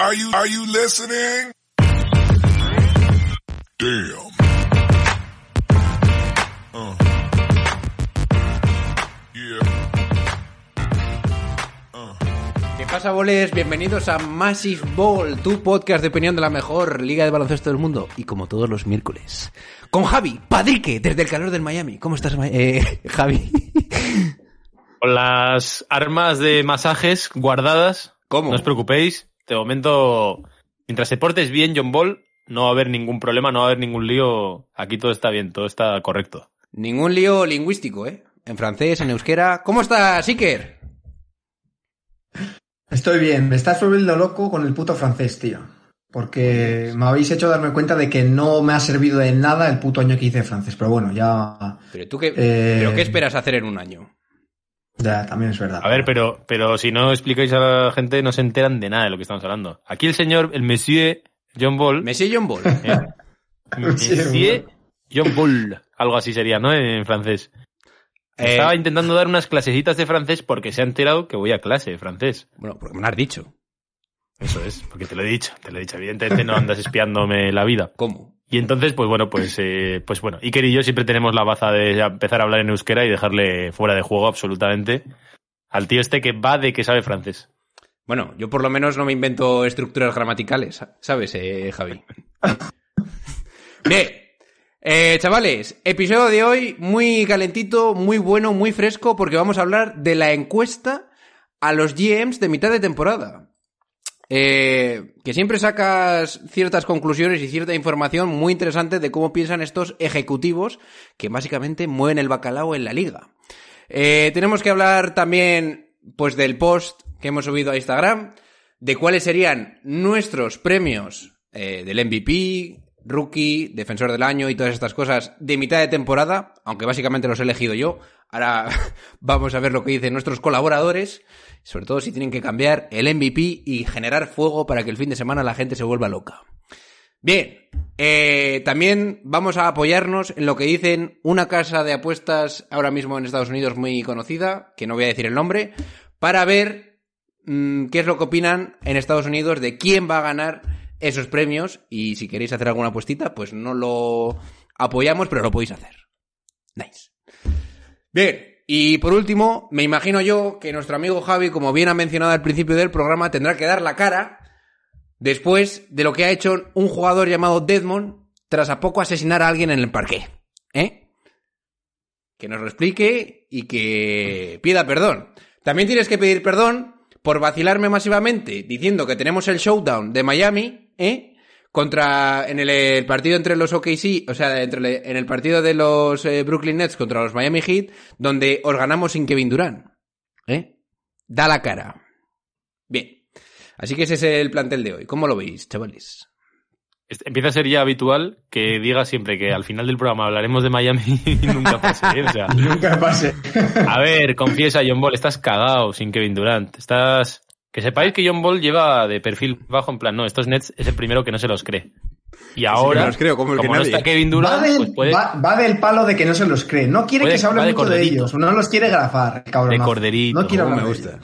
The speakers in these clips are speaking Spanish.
Are you are you listening? Damn. Uh. Yeah. ¿Qué pasa, boles? Bienvenidos a Massive Ball, tu podcast de opinión de la mejor liga de baloncesto del mundo. Y como todos los miércoles, con Javi, Padrique, desde el calor del Miami. ¿Cómo estás, eh, Javi? Con las armas de masajes guardadas. ¿Cómo? No os preocupéis. De momento, mientras te portes bien, John Ball, no va a haber ningún problema, no va a haber ningún lío. Aquí todo está bien, todo está correcto. Ningún lío lingüístico, ¿eh? En francés, en euskera. ¿Cómo estás, Iker? Estoy bien, me estás volviendo loco con el puto francés, tío. Porque me habéis hecho darme cuenta de que no me ha servido de nada el puto año que hice de francés. Pero bueno, ya. ¿Pero tú qué, Eh, ¿pero qué esperas hacer en un año? Ya, también es verdad. A ver, pero, pero si no explicáis a la gente, no se enteran de nada de lo que estamos hablando. Aquí el señor, el monsieur John Ball. Messi John Ball. eh, monsieur John Ball. Algo así sería, ¿no? En francés. Eh, Estaba intentando dar unas clasecitas de francés porque se ha enterado que voy a clase de francés. Bueno, porque me lo has dicho. Eso es, porque te lo he dicho, te lo he dicho. Evidentemente no andas espiándome la vida. ¿Cómo? Y entonces, pues bueno, pues, eh, pues bueno, Iker y yo siempre tenemos la baza de empezar a hablar en euskera y dejarle fuera de juego absolutamente al tío este que va de que sabe francés. Bueno, yo por lo menos no me invento estructuras gramaticales, ¿sabes, eh, Javi? Bien, eh, chavales, episodio de hoy muy calentito, muy bueno, muy fresco, porque vamos a hablar de la encuesta a los GMs de mitad de temporada. Eh, que siempre sacas ciertas conclusiones y cierta información muy interesante de cómo piensan estos ejecutivos que básicamente mueven el bacalao en la liga. Eh, tenemos que hablar también, pues, del post que hemos subido a Instagram, de cuáles serían nuestros premios eh, del MVP, rookie, defensor del año y todas estas cosas de mitad de temporada, aunque básicamente los he elegido yo. Ahora vamos a ver lo que dicen nuestros colaboradores, sobre todo si tienen que cambiar el MVP y generar fuego para que el fin de semana la gente se vuelva loca. Bien, eh, también vamos a apoyarnos en lo que dicen una casa de apuestas ahora mismo en Estados Unidos muy conocida, que no voy a decir el nombre, para ver mm, qué es lo que opinan en Estados Unidos de quién va a ganar esos premios y si queréis hacer alguna apuestita, pues no lo apoyamos, pero lo podéis hacer. Nice. Bien, y por último, me imagino yo que nuestro amigo Javi, como bien ha mencionado al principio del programa, tendrá que dar la cara después de lo que ha hecho un jugador llamado Deadmond tras a poco asesinar a alguien en el parque. ¿Eh? Que nos lo explique y que pida perdón. También tienes que pedir perdón por vacilarme masivamente diciendo que tenemos el showdown de Miami, ¿eh? Contra, en el, el partido entre los OKC, o sea, entre, le- en el partido de los eh, Brooklyn Nets contra los Miami Heat, donde os ganamos sin Kevin Durant. ¿Eh? Da la cara. Bien. Así que ese es el plantel de hoy. ¿Cómo lo veis, chavales? Este- Empieza a ser ya habitual que diga siempre que al final del programa hablaremos de Miami y nunca pase. ¿eh? O sea, Nunca pase. a ver, confiesa, John Ball, estás cagado sin Kevin Durant. Estás. Que sepáis que John Ball lleva de perfil bajo, en plan, no, estos Nets es el primero que no se los cree. Y ahora, los creo, ¿cómo es que como no nadie? está Kevin Va Durant, del, pues puede va- va del palo de que no se los cree. No quiere Puede- que se hable mucho de ellos. No los quiere grafar, el cabrón. de corderito. No quiere ¿Cómo hablar me gusta?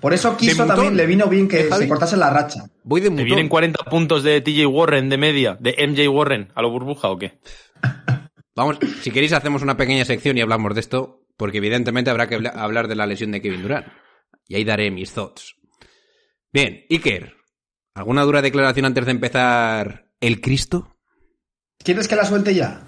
Por eso quiso mutón. también, le vino bien ¿Eh, que Javi? se cortase la racha. Voy de ¿Te vienen 40 puntos de TJ Warren de media? ¿De MJ Warren a lo burbuja o qué? Vamos, si queréis hacemos una pequeña sección y hablamos de esto, porque evidentemente habrá que habla- hablar de la lesión de Kevin Durant. Y ahí daré mis thoughts. Bien, Iker, ¿alguna dura declaración antes de empezar el Cristo? ¿Quieres que la suelte ya?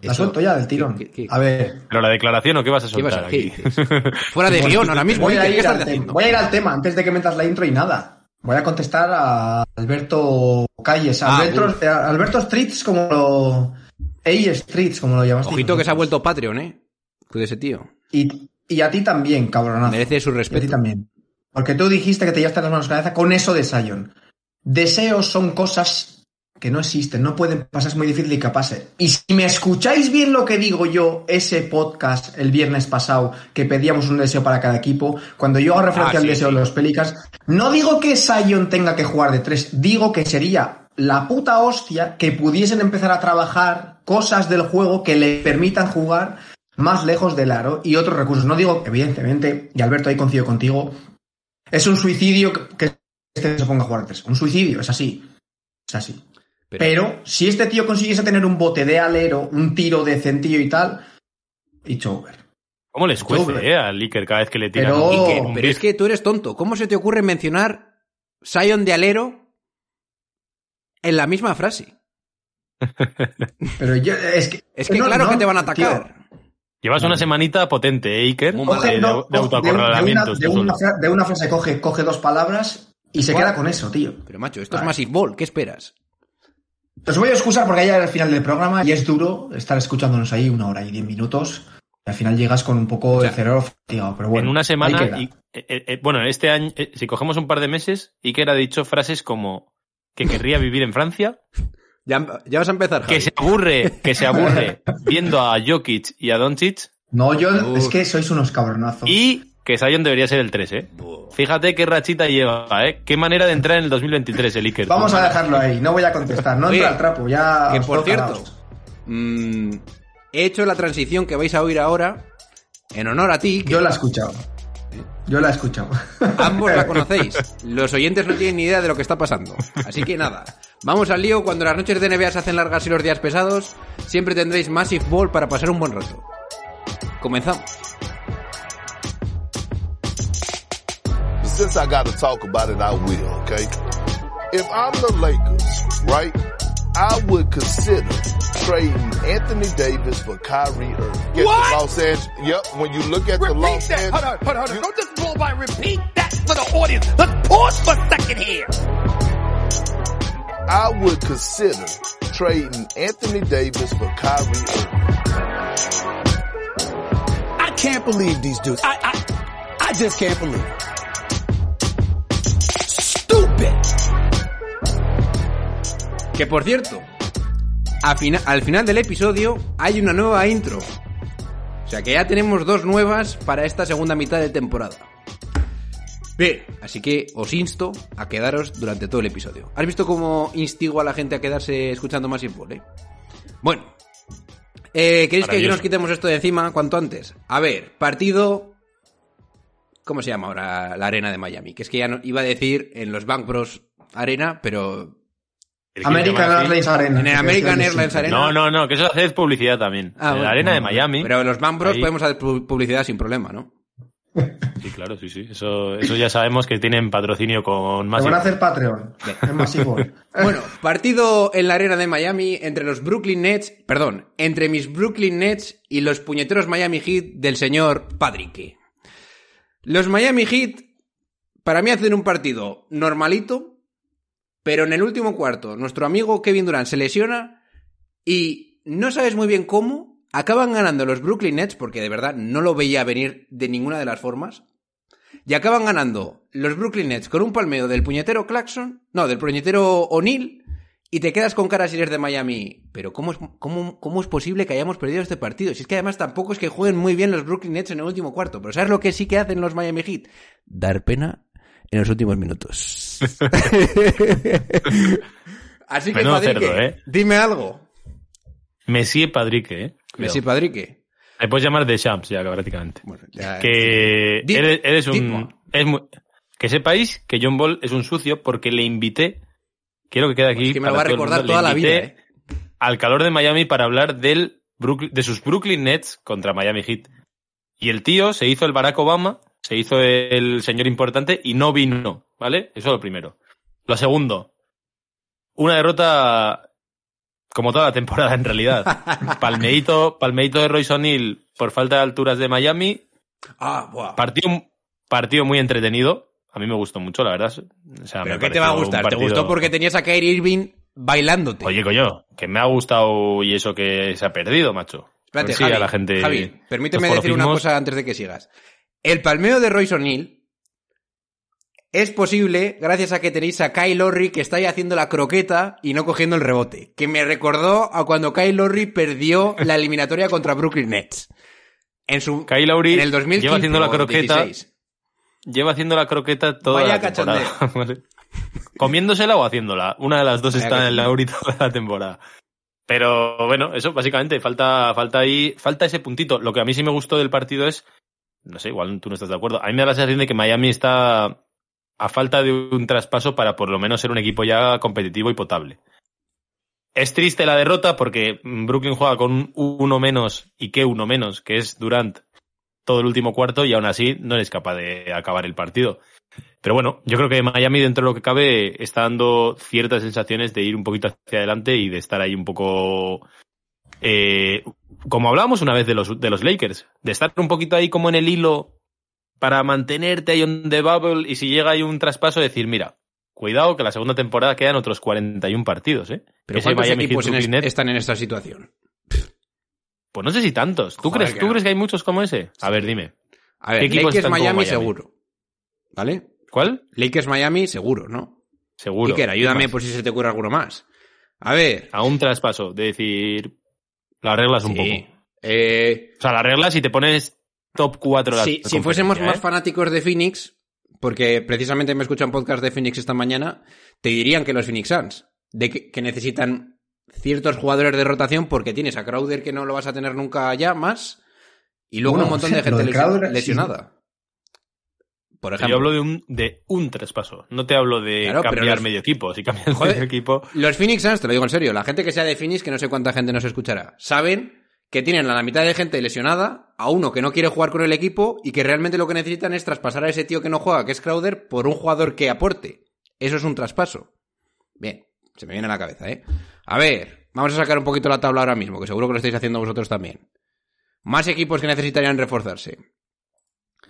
La Eso- suelto ya del tirón. ¿Qué- qué- A ver, ¿Pero la declaración o qué vas a ¿Qué vas soltar a- aquí? Fuera de guion ahora mismo, voy a, Iker, ¿qué ir estás al haciendo? voy a ir al tema antes de que metas la intro y nada. Voy a contestar a Alberto Calles. Ah, Alberto, Alberto Streets, como lo. A Streets, como lo llamas. Ojito que se ha vuelto Patreon, ¿eh? Cuide ese tío. Y, y a ti también, cabronazo. Merece su Y a ti respeto. también. Porque tú dijiste que te llevaste las manos a la cabeza con eso de Sion. Deseos son cosas que no existen, no pueden pasar, es muy difícil que pase. Y si me escucháis bien lo que digo yo, ese podcast el viernes pasado, que pedíamos un deseo para cada equipo, cuando yo hago referencia Ah, al deseo sí. de los Pelicans, no digo que Sion tenga que jugar de tres, digo que sería la puta hostia que pudiesen empezar a trabajar cosas del juego que le permitan jugar más lejos del aro y otros recursos. No digo, evidentemente, y Alberto ahí coincido contigo, es un suicidio que- este se ponga a jugar tres. Un suicidio, es así. Es así. Pero, si este tío consiguiese tener un bote de alero, un tiro de centillo y tal, it's over. ¿Cómo les Sobre. eh, al Iker cada vez que le tiran Pero- un- Iker, un pero es que tú eres tonto. ¿Cómo se te ocurre mencionar Sion de alero en la misma frase? Pero yo, es que. Es que no, claro no, que te van a tío. Llevas una semanita potente, eh, Iker, de. Coge, de- no, de coge- de, un- de autoacorralamientos. una, de una de frase coge, coge dos palabras y se ¿Cuál? queda con eso, tío. Pero macho, esto Vale. es Massive Ball. ¿Qué esperas? Os voy a excusar porque ya era el final del programa y es duro estar escuchándonos ahí una hora y diez minutos. Y al final llegas con un poco O sea, de cerebro fatigado, pero bueno. en una ahí semana, queda. y, eh, eh, bueno, este año, eh, si cogemos un par de meses, Iker ha dicho frases como que querría vivir en Francia, Ya, ya vas a empezar, Javi. que se aburre, que se aburre viendo a Jokic y a Doncic, No, yo, Uf. es que sois unos cabronazos. y que Zion debería ser el 3, eh. Fíjate qué rachita lleva, eh. Qué manera de entrar en el 2023, el Iker. Vamos a dejarlo ahí, no voy a contestar, no Oye, entra al trapo, ya. Que por cierto, mm, he hecho la transición que vais a oír ahora en honor a ti. que Yo la he escuchado. Yo la he escuchado. Ambos la conocéis. Los oyentes no tienen ni idea de lo que está pasando. Así que nada. Vamos al lío. Cuando las noches de NBA se hacen largas y los días pesados, siempre tendréis Massive Ball para pasar un buen rato. Comenzamos. But since I got to talk about it, I will, okay? If I'm the Lakers, right, I would consider trading Anthony Davis for Kyrie Irving. Get What? the Los Angeles. Yep, when you look at the Repeat Los that. Angeles. Hold on, hold on, hold on. Don't just blow by. Repeat that for the audience. Let's pause for a second here. I would consider trading Anthony Davis for Kyrie Irving. I can't believe these dudes. I, I, I just can't believe. Stupid. Que por cierto, al final del episodio hay una nueva intro. O sea que ya tenemos dos nuevas para esta segunda mitad de temporada. Bien, así que os insto a quedaros durante todo el episodio. ¿Has visto cómo instigo a la gente a quedarse escuchando más info, eh? Bueno, eh, ¿queréis que nos quitemos esto de encima cuanto antes? A ver, partido... ¿Cómo se llama ahora la arena de Miami? Que es que ya no, iba a decir en los Bank Bros Arena, pero American. Airlines Arena. En el American Airlines. Arena. No, no, no, que eso hace publicidad también. Ah, en bueno. la arena de Miami. Pero en los Bambros Ahí. podemos hacer pu- publicidad sin problema, ¿no? Sí, claro, sí, sí. Eso, eso ya sabemos que tienen patrocinio con Te más. van a hacer Patreon. Es masivo. Bueno, partido en la arena de Miami entre los Brooklyn Nets, perdón, entre mis Brooklyn Nets y los puñeteros Miami Heat del señor Padrique. Los Miami Heat, para mí hacen un partido normalito, pero en el último cuarto, nuestro amigo Kevin Durant se lesiona y no sabes muy bien cómo, acaban ganando los Brooklyn Nets, porque de verdad no lo veía venir de ninguna de las formas, y acaban ganando los Brooklyn Nets con un palmeo del puñetero Claxon, no, del puñetero O'Neal, y te quedas con cara si eres de Miami. Pero ¿cómo es, cómo, ¿cómo es posible que hayamos perdido este partido? Si es que además tampoco es que jueguen muy bien los Brooklyn Nets en el último cuarto. Pero ¿sabes lo que sí que hacen los Miami Heat? Dar pena en los últimos minutos. Así que, cerdo, ¿eh? dime algo. Messi Padrique, ¿eh? Messi Padrique. Me puedes llamar de Champs ya, prácticamente. Bueno, ya- que eres, eres un... Es muy- que sepáis que John Ball es un sucio porque le invité... Quiero que quede aquí... Es que me lo va a recordar mundo, toda le la vida, ¿eh? Al calor de Miami para hablar del Brook- de sus Brooklyn Nets contra Miami Heat. Y el tío se hizo el Barack Obama, se hizo el señor importante y no vino, ¿vale? Eso es lo primero. Lo segundo, una derrota como toda la temporada en realidad. Palmeito, palmeito de Royce O'Neal por falta de alturas de Miami. Ah, buah. Partido, partido muy entretenido. A mí me gustó mucho, la verdad. O sea, ¿Pero qué te va a gustar? ¿Te gustó porque tenías a Kyrie Irving bailándote? Oye, coño, que me ha gustado y eso que se ha perdido, macho. Espérate, ver si Javi, a la gente. Javi, permíteme decir una cosa antes de que sigas. El palmeo de Royce O'Neal es posible gracias a que tenéis a Kyle Lowry que está ahí haciendo la croqueta y no cogiendo el rebote. Que me recordó a cuando Kyle Lowry perdió la eliminatoria contra Brooklyn Nets. En su Kyle Lowry en el 2015 lleva haciendo la croqueta 16. Lleva haciendo la croqueta toda Vaya la temporada. Comiéndosela o haciéndola. Una de las dos Vaya está en cachondeo. Lauri toda la temporada. Pero bueno, eso básicamente falta, falta ahí, falta ese puntito. Lo que a mí sí me gustó del partido es, no sé, igual tú no estás de acuerdo. A mí me da la sensación de que Miami está a falta de un traspaso para por lo menos ser un equipo ya competitivo y potable. Es triste la derrota porque Brooklyn juega con un uno menos y que uno menos, que es Durant todo el último cuarto y aún así no eres capaz de acabar el partido. Pero bueno, yo creo que Miami dentro de lo que cabe está dando ciertas sensaciones de ir un poquito hacia adelante y de estar ahí un poco... eh, como hablábamos una vez de los, de los Lakers, de estar un poquito ahí como en el hilo para mantenerte ahí on the bubble y si llega ahí un traspaso decir, mira, cuidado que la segunda temporada quedan otros 41 partidos, ¿eh? Pero Ese ¿cuántos Miami equipos en es- están en esta situación? Pues no sé si tantos. ¿Tú, Joder, crees, que ¿tú no. crees que hay muchos como ese? A ver, dime. A ver, ¿Qué equipos Lakers Miami, Miami? seguro. ¿Vale? ¿Cuál? Lakers Miami seguro, ¿no? Seguro. Iker, ayúdame por si se te ocurre alguno más. A ver. A un traspaso, de decir... Las reglas un Sí. poco. Eh, O sea, las reglas si te pones top 4 de la si, fuésemos ¿eh? más fanáticos de Phoenix, porque precisamente me escuchan podcast de Phoenix esta mañana, te dirían que los Phoenix Suns, de que, que necesitan ciertos jugadores de rotación porque tienes a Crowder que no lo vas a tener nunca ya más, y luego Bueno, un montón de gente de sí. lesionada. Por ejemplo, Yo hablo de un, de un traspaso. No te hablo de Claro, cambiar los- medio equipo. Si cambias Joder. medio equipo... Los Phoenix Suns, te lo digo en serio, la gente que sea de Phoenix, que no sé cuánta gente nos escuchará, saben que tienen a la mitad de gente lesionada, a uno que no quiere jugar con el equipo y que realmente lo que necesitan es traspasar a ese tío que no juega, que es Crowder, por un jugador que aporte. Eso es un traspaso. Bien, se me viene a la cabeza, ¿eh? A ver, vamos a sacar un poquito la tabla ahora mismo, que seguro que lo estáis haciendo vosotros también. Más equipos que necesitarían reforzarse.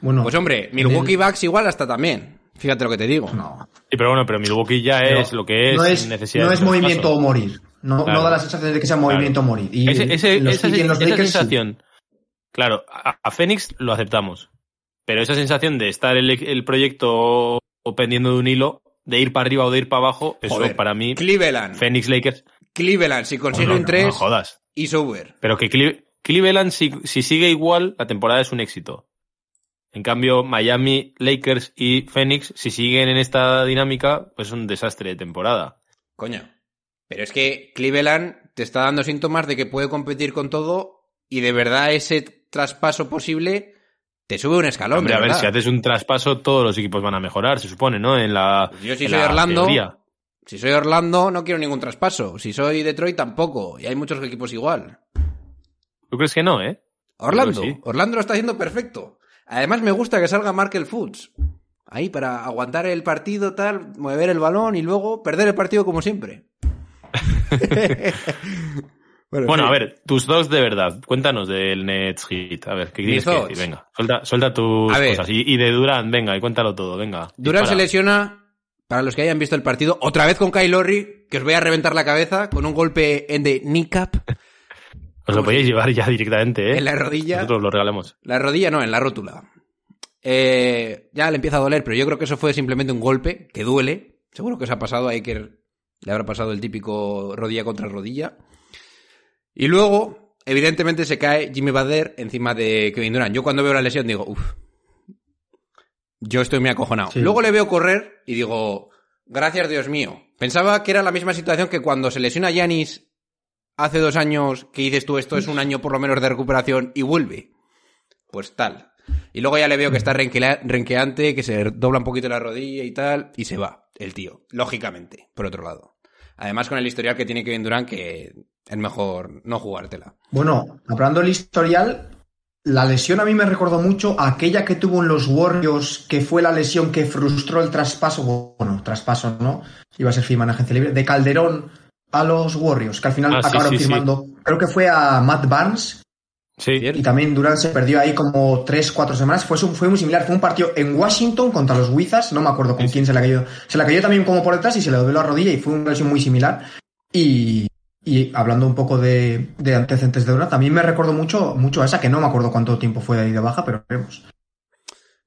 Bueno, Pues hombre, Milwaukee Bucks igual hasta también. Fíjate lo que te digo. no. Sí, pero bueno, pero Milwaukee ya Pero es lo que es. no es, necesidad no es movimiento o morir. No, Claro. no da la sensación de que sea movimiento morir. Y Ese- ese- los, esa, y en los esa Lakers sí. sensación, claro, a, a Phoenix lo aceptamos, pero esa sensación de estar el, el proyecto pendiendo de un hilo, de ir para arriba o de ir para abajo, eso Joder, para mí, Cleveland. Phoenix Lakers, Cleveland, si consigue no, un no, 3 no jodas. y sober. Pero que Cle- Cleveland, si, si sigue igual, la temporada es un éxito. En cambio, Miami, Lakers y Phoenix, si siguen en esta dinámica, pues es un desastre de temporada. Coño. Pero es que Cleveland te está dando síntomas de que puede competir con todo y de verdad ese traspaso posible te sube un escalón. Hombre, a ver, si haces un traspaso, todos los equipos van a mejorar, se supone, ¿no? En la. Pues yo si en soy la Orlando, teoría. si soy Orlando no quiero ningún traspaso. Si soy Detroit tampoco. Y hay muchos equipos igual. ¿Tú crees que no, eh? Orlando. Sí. Orlando lo está haciendo perfecto. Además me gusta que salga Markel Foods. Ahí para aguantar el partido, tal, mover el balón y luego perder el partido como siempre. Bueno, sí. a ver, tus dos de verdad. Cuéntanos del Nets Hit. A ver, ¿qué tienes que decir? Venga, suelta, suelta tus A cosas. Y, y de Durán, venga, y cuéntalo todo, venga. Durán se dispara. lesiona, para los que hayan visto el partido, otra vez con Kyle Lowry, que os voy a reventar la cabeza con un golpe en de kneecap Os lo podéis llevar ya directamente, ¿eh? en la rodilla. Nosotros lo regalamos. La rodilla no, en la rótula. Eh, ya le empieza a doler, pero yo creo que eso fue simplemente un golpe que duele. Seguro que os ha pasado a Iker, le habrá pasado el típico rodilla contra rodilla. Y luego, evidentemente, se cae Jimmy Butler encima de Kevin Durant. Yo cuando veo la lesión digo, uff, yo estoy muy acojonado. Sí. Luego le veo correr y digo, gracias Dios mío. Pensaba que era la misma situación que cuando se lesiona Yanis hace dos años, que dices tú, esto es un año por lo menos de recuperación y vuelve. Pues tal. Y luego ya le veo que está renqueante, que se dobla un poquito la rodilla y tal, y se va, el tío, lógicamente, por otro lado. Además con el historial que tiene Kevin Durant, que es mejor no jugártela. Bueno, hablando del historial, la lesión a mí me recordó mucho a aquella que tuvo en los Warriors, que fue la lesión que frustró el traspaso, bueno, traspaso no, iba a ser firma en agencia libre, de Calderón a los Warriors, que al final Ah, acabaron sí, sí. firmando, creo que fue a Matt Barnes, Sí. y también Durant se perdió ahí como 3-4 semanas. Fue, fue muy similar. Fue un partido en Washington contra los Wizards. No me acuerdo con quién se la cayó. Se la cayó también como por detrás y se le dobló la rodilla y fue una lesión muy similar. Y, y hablando un poco de, de antecedentes de Durant, también me recuerdo mucho, mucho a esa, que no me acuerdo cuánto tiempo fue de ahí de baja, pero veremos.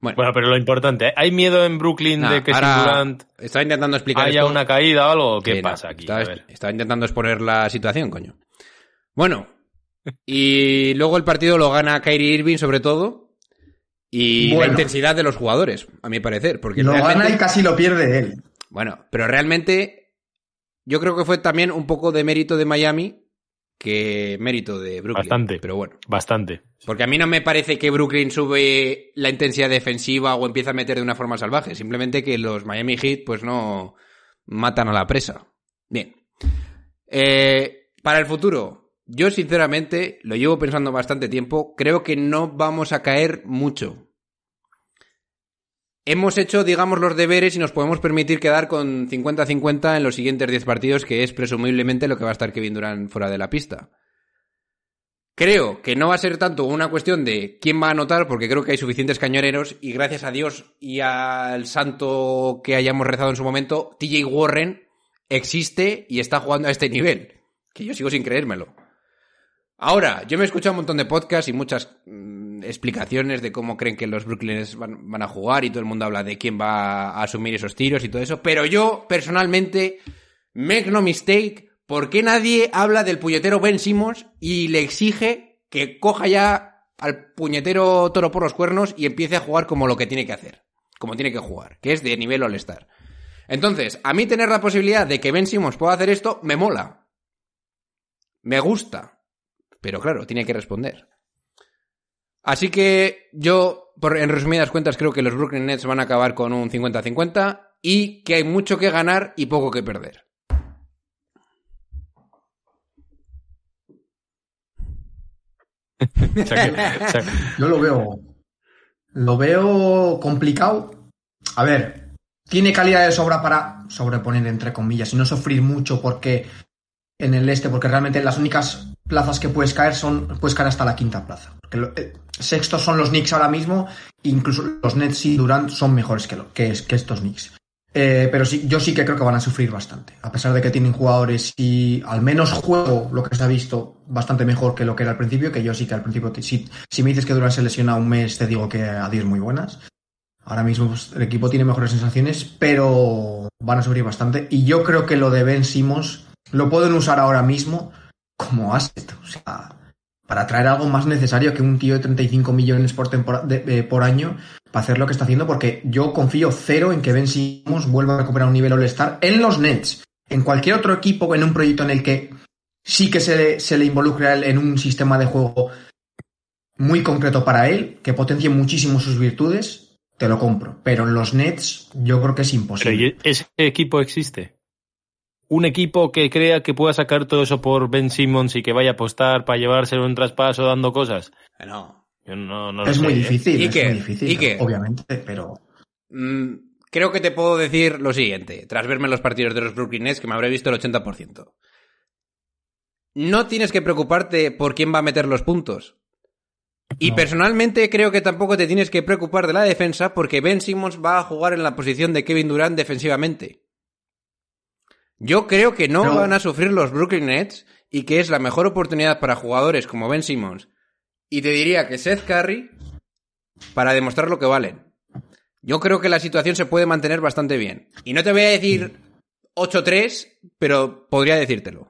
Bueno, Bueno, pero lo importante, ¿eh? ¿hay miedo en Brooklyn de que ahora sin Durant estaba intentando explicar haya esto. una caída o algo? ¿Qué Sí, no, pasa aquí? Estaba, A ver. estaba intentando exponer la situación, coño. Bueno, y luego el partido lo gana Kyrie Irving sobre todo. Y la intensidad de los jugadores, a mi parecer. Porque Lo realmente- gana y casi lo pierde él. Bueno, pero realmente yo creo que fue también un poco de mérito de Miami que mérito de Brooklyn. Bastante. Pero bueno. Bastante. Porque a mí no me parece que Brooklyn sube la intensidad defensiva o empieza a meter de una forma salvaje. Simplemente que los Miami Heat pues no matan a la presa. Bien. Eh, para el futuro, yo sinceramente lo llevo pensando bastante tiempo. Creo que no vamos a caer mucho. Hemos hecho, digamos, los deberes y nos podemos permitir quedar con 50-50 en los siguientes 10 partidos, que es presumiblemente lo que va a estar Kevin Durant fuera de la pista. Creo que no va a ser tanto una cuestión de quién va a anotar, porque creo que hay suficientes cañoneros y gracias a Dios y al santo que hayamos rezado en su momento, TJ Warren existe y está jugando a este nivel, que yo sigo sin creérmelo. Ahora, yo me he escuchado un montón de podcasts y muchas mm, explicaciones de cómo creen que los Brooklyners van, a jugar y todo el mundo habla de quién va a asumir esos tiros y todo eso, pero yo personalmente, make no mistake, ¿por qué nadie habla del puñetero Ben Simmons y le exige que coja ya al puñetero toro por los cuernos y empiece a jugar como lo que tiene que hacer? Como tiene que jugar, que es de nivel All-Star. Entonces, a mí tener la posibilidad de que Ben Simmons pueda hacer esto, me mola. Me gusta. Pero claro, tiene que responder. Así que yo, por, en resumidas cuentas, creo que los Brooklyn Nets van a acabar con un 50-50 y que hay mucho que ganar y poco que perder. Yo lo veo. Lo veo complicado. A ver, tiene calidad de sobra para sobreponer, entre comillas, y no sufrir mucho porque en el este, porque realmente las únicas plazas que puedes caer son, puedes caer hasta la quinta plaza. Porque eh, sextos son los Knicks ahora mismo, incluso los Nets y Durant son mejores que, lo, que, es- que estos Knicks. Eh, pero sí, yo sí que creo que van a sufrir bastante. A pesar de que tienen jugadores y al menos juego, lo que se ha visto, bastante mejor que lo que era al principio, que yo sí que al principio, si me dices que Durant se lesiona un mes, te digo que adiós muy buenas. Ahora mismo pues, el equipo tiene mejores sensaciones, pero van a sufrir bastante. Y yo creo que lo de Ben Simmons lo pueden usar ahora mismo como asset. O sea, para traer algo más necesario que un tío de 35 millones por, de- eh, por año para hacer lo que está haciendo, porque yo confío cero en que Ben Simmons vuelva a recuperar un nivel All-Star en los Nets. En cualquier otro equipo, en un proyecto en el que sí que se le, se le involucre a él en un sistema de juego muy concreto para él, que potencie muchísimo sus virtudes, te lo compro. Pero en los Nets yo creo que es imposible. ¿y ese equipo existe. Un equipo que crea que pueda sacar todo eso por Ben Simmons y que vaya a apostar para llevárselo un traspaso dando cosas. No. Yo no, no lo es sé, muy ¿eh? difícil, ¿Y es qué? muy difícil, ¿Y qué? obviamente, pero Mm, creo que te puedo decir lo siguiente, tras verme los partidos de los Brooklyn Nets, que me habré visto el 80%. No tienes que preocuparte por quién va a meter los puntos. Y No. personalmente creo que tampoco te tienes que preocupar de la defensa porque Ben Simmons va a jugar en la posición de Kevin Durant defensivamente. Yo creo que no van a sufrir los Brooklyn Nets y que es la mejor oportunidad para jugadores como Ben Simmons y te diría que Seth Curry para demostrar lo que valen. Yo creo que la situación se puede mantener bastante bien. Y no te voy a decir 8-3, pero podría decírtelo.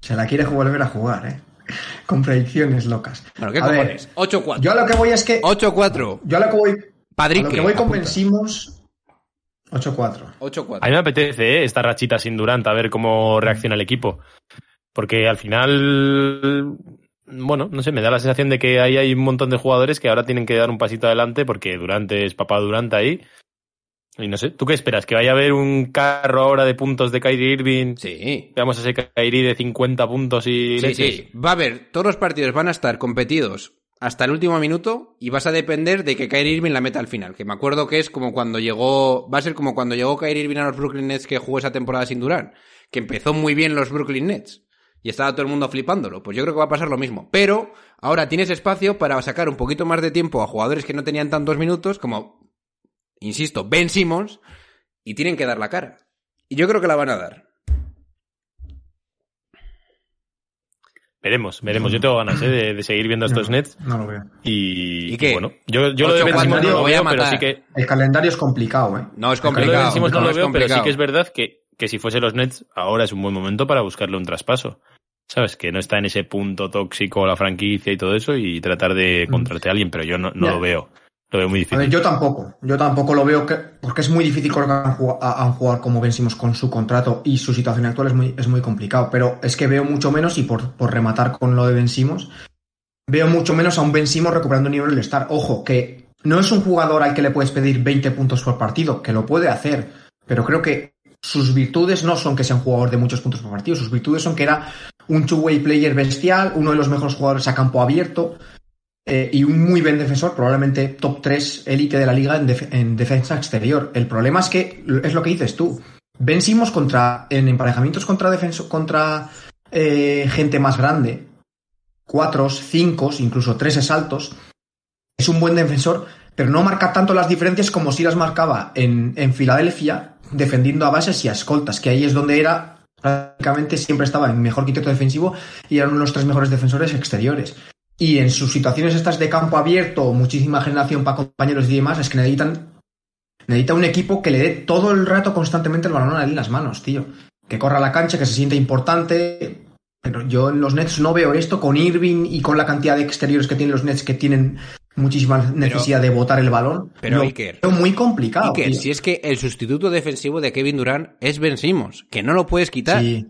se la quiere volver a jugar, ¿eh? Con predicciones locas. Bueno, ¿qué A cojones? 8-4. Yo a lo que voy es que... 8-4. Yo a lo que voy... A Padrique. lo que voy con. Ben Simmons... 8-4. 8-4. A mí me apetece ¿eh? esta rachita sin Durant, a ver cómo reacciona el equipo. Porque al final, bueno, no sé, me da la sensación de que ahí hay un montón de jugadores que ahora tienen que dar un pasito adelante porque Durant es papá Durant ahí. Y no sé, ¿tú qué esperas? ¿Que vaya a haber un carro ahora de puntos de Kyrie Irving? Sí. Veamos a ese Kyrie de 50 puntos y Sí, leches? sí. Va a haber, todos los partidos van a estar competidos hasta el último minuto y vas a depender de que Kyrie Irving la meta al final. Que me acuerdo que es como cuando llegó, va a ser como cuando llegó Kyrie Irving a los Brooklyn Nets que jugó esa temporada sin Durant. Que empezó muy bien los Brooklyn Nets. Y estaba todo el mundo flipándolo. Pues yo creo que va a pasar lo mismo. Pero ahora tienes espacio para sacar un poquito más de tiempo a jugadores que no tenían tantos minutos como, insisto, Ben Simmons. Y tienen que dar la cara. Y yo creo que la van a dar. Veremos, veremos. Yo tengo ganas ¿eh? de, de seguir viendo estos No, Nets. No lo veo. Y, ¿Y qué? bueno, yo, yo lo de Ocho, Ben cuatro, Simmons no lo lo voy a veo, pero sí que El calendario es complicado, ¿eh? No, es Yo lo de complicado. Ben Simmons no no, lo veo, pero sí que es verdad que, que si fuese los Nets, ahora es un buen momento para buscarle un traspaso. ¿Sabes? Que no está en ese punto tóxico la franquicia y todo eso y tratar de encontrarte a alguien, pero yo no, no lo veo. Yo tampoco. Yo tampoco lo veo que, porque es muy difícil colocar a un jugador, como Ben Simmons con su contrato y su situación actual es muy, es muy complicado. Pero es que veo mucho menos, y por, por rematar con lo de Ben Simmons, veo mucho menos a un Ben Simmons recuperando un nivel del estar. Ojo, que no es un jugador al que le puedes pedir 20 puntos por partido, que lo puede hacer, pero creo que sus virtudes no son que sea un jugador de muchos puntos por partido, sus virtudes son que era un two-way player bestial, uno de los mejores jugadores a campo abierto, eh, y un muy buen defensor, probablemente top 3 élite de la liga en, def- en defensa exterior. El problema es que es lo que dices tú. Vencimos contra en emparejamientos contra contra eh, gente más grande, cuatro, cinco, incluso tres saltos. Es un buen defensor, pero no marca tanto las diferencias como si las marcaba en, Filadelfia, defendiendo a bases y a escoltas, que ahí es donde era prácticamente siempre estaba en mejor quinteto defensivo y eran los tres mejores defensores exteriores. Y en sus situaciones estas de campo abierto, muchísima generación para compañeros y demás, es que necesitan necesita un equipo que le dé todo el rato constantemente el balón a él en las manos, tío. Que corra la cancha, que se sienta importante. Pero yo en los Nets no veo esto con Irving y con la cantidad de exteriores que tienen los Nets que tienen muchísima necesidad de botar el balón. pero, lo Iker, veo muy complicado. Iker, tío. si es que el sustituto defensivo de Kevin Durant es Ben Simmons, que no lo puedes quitar. Sí.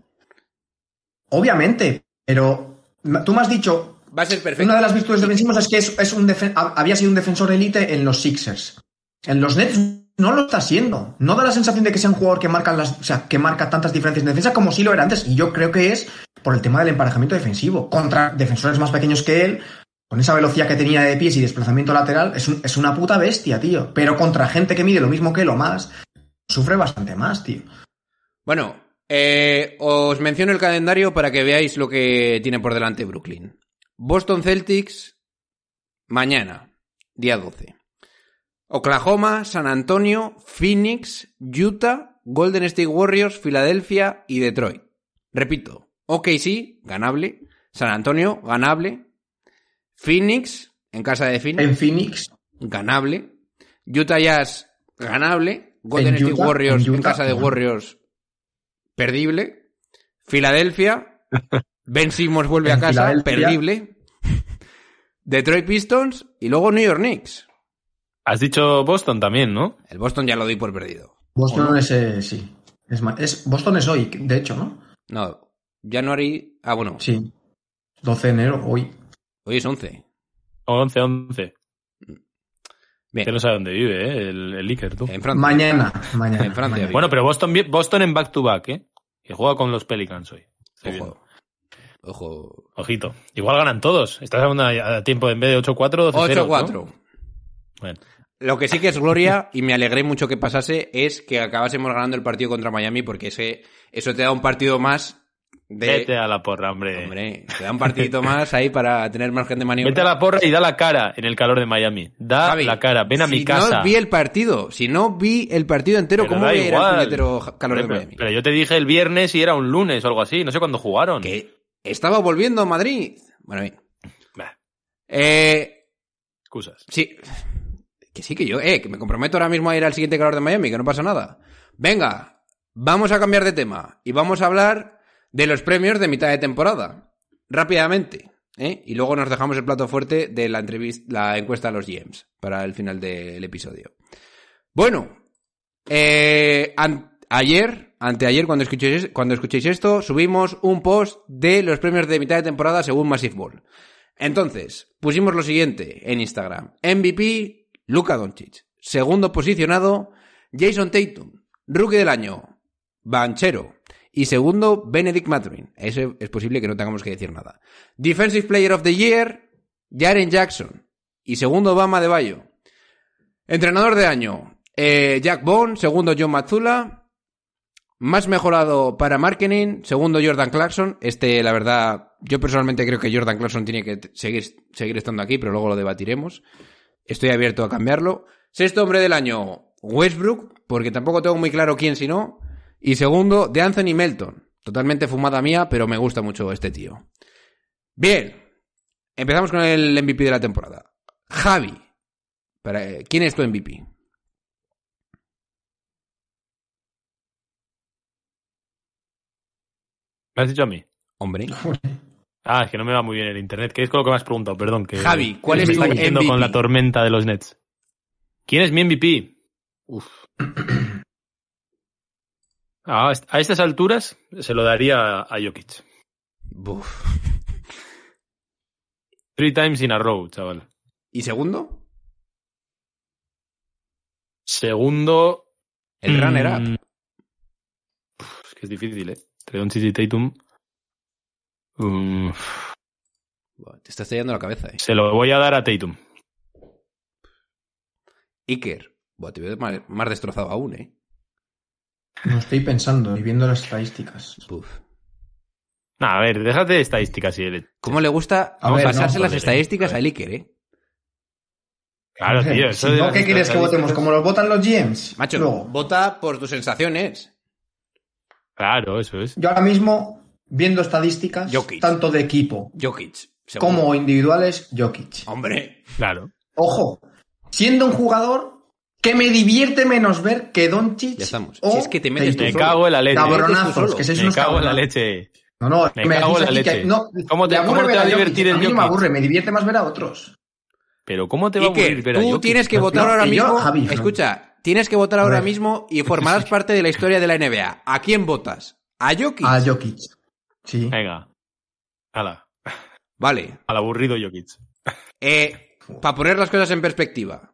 Obviamente, pero tú me has dicho Va a ser perfecto. Una de las virtudes de Ben Simmons es que es, es un había sido un defensor élite en los Sixers. En los Nets no lo está siendo. No da la sensación de que sea un jugador que marca las, o sea, que marca tantas diferencias en defensa como sí lo era antes. Y yo creo que es por el tema del emparejamiento defensivo. Contra defensores más pequeños que él, con esa velocidad que tenía de pies y desplazamiento lateral, es, un- es una puta bestia, tío. Pero contra gente que mide lo mismo que él o más, sufre bastante más, tío. Bueno, eh, os menciono el calendario para que veáis lo que tiene por delante Brooklyn. Boston Celtics, mañana, día 12. Oklahoma, San Antonio, Phoenix, Utah, Golden State Warriors, Filadelfia y Detroit. Repito, OKC, ganable. San Antonio, ganable. Phoenix, en casa de Phoenix, En Phoenix, ganable. Utah Jazz, ganable. Golden En State Utah, Warriors, en casa de. Warriors, perdible. Filadelfia, Ben Simmons vuelve a casa, perdible. Detroit Pistons y luego New York Knicks. Has dicho Boston también, ¿no? El Boston ya lo doy por perdido. Boston es, eh, sí. Es, Boston es hoy, de hecho, ¿no? No, January... Ah, bueno, Sí. 12 de enero, hoy. hoy es 11. 11, 11. Bien, Que no sabe dónde vive, ¿eh? El, el Iker, tú. en Francia. Mañana, mañana. En Francia, mañana. Bueno, pero Boston, Boston en back-to-back, ¿eh? Que juega con los Pelicans hoy. Ojo. Ojo. Ojito. Igual ganan todos. Estás hablando a, a tiempo en vez de 8-4, 12-0. 8-4. ¿no? Bueno. Lo que sí que es gloria, y me alegré mucho que pasase, es que acabásemos ganando el partido contra Miami, porque ese, eso te da un partido más de... Vete a la porra, hombre. Hombre, te da un partidito más ahí para tener margen de maniobra. Vete a la porra y da la cara en el calor de Miami. Da Javi, la cara. Ven a mi si casa. no vi el partido, si no vi el partido entero, Pero ¿cómo da voy a ir al igual. puñetero calor Hombre, de pero, Miami? pero yo te dije el viernes y era un lunes o algo así. No sé cuándo jugaron. Que estaba volviendo a Madrid. Bueno, bien. Bah, Eh, excusas. sí. Que sí, que yo, eh, que me comprometo ahora mismo a ir al siguiente calor de Miami, que no pasa nada. Venga, vamos a cambiar de tema y vamos a hablar de los premios de mitad de temporada. Rápidamente. ¿eh? Y luego nos dejamos el plato fuerte de la entrevista, la encuesta a los GMs para el final del episodio. Bueno, eh, ayer, anteayer, cuando escuchéis, cuando escuchéis esto, subimos un post de los premios de mitad de temporada según Massive Ball. Entonces, pusimos lo siguiente en Instagram. MVP, Luka Doncic. Segundo posicionado, Jason Tatum. Rookie del año, Banchero. Y segundo, Benedict Mathurin. Eso es posible que no tengamos que decir nada. Defensive Player of the Year, Jaren Jackson. Y segundo, Bama de Bayo. Entrenador de año, eh, Jack Bond. Segundo, John Mazzula. Más mejorado para marketing, segundo Jordan Clarkson. Este, la verdad, yo personalmente creo que Jordan Clarkson tiene que seguir, seguir estando aquí, pero luego lo debatiremos. Estoy abierto a cambiarlo. Sexto hombre del año, Westbrook, porque tampoco tengo muy claro quién si no. Y segundo, de Anthony Melton. Totalmente fumada mía, pero me gusta mucho este tío. Bien. Empezamos con el MVP de la temporada. Javi. ¿Quién es tu MVP? ¿Me has dicho a mí? Hombre. Ah, es que no me va muy bien el internet. ¿Qué es con lo que me has preguntado? Perdón. Que Javi, ¿cuál es está tu cayendo MVP? con la tormenta de los Nets. ¿Quién es mi MVP? Uf. A, est- a estas alturas se lo daría a Jokic. Buf. Three times in a row, chaval. ¿Y segundo? Segundo. El runner up. mm, uf, Es que es difícil, ¿eh? Entre Doncic y Tatum. Te estás tallando la cabeza, eh. se lo voy a dar a Tatum. Iker. Buah, te veo más, más destrozado aún, eh. No estoy pensando y viendo las estadísticas. Nah, a ver, déjate de estadísticas y el... ¿Cómo le gusta A ver, pasarse no, las joder, estadísticas joder. al Iker, eh? Claro, tío. Eso Si no, ¿qué quieres que votemos? ¿Como los votan los GMs? Macho, Luego, vota por tus sensaciones. Claro, eso es. yo ahora mismo, viendo estadísticas, Jokic. tanto de equipo Jokic. como individuales, Jokic. Hombre. Claro. Ojo, siendo un jugador que me divierte menos ver que Doncic Ya estamos. o Si es que te metes. Me cago en la leche. Cabronazos, que Me cago en la leche. No, no, Me me cago en la que leche. no, ¿Cómo te- cómo te va a Jokic. divertir el A mí no me Jokic? aburre, me divierte más ver a otros. Pero ¿cómo te va a aburrir ver a tú Jokic? tienes que votar ahora mismo. Escucha, tienes que votar ahora mismo y formarás parte de la historia de la NBA. ¿A quién votas? ¿A Jokic? A Jokic. Sí. Venga. Hala. Vale. Al aburrido Jokic. Eh, para poner las cosas en perspectiva.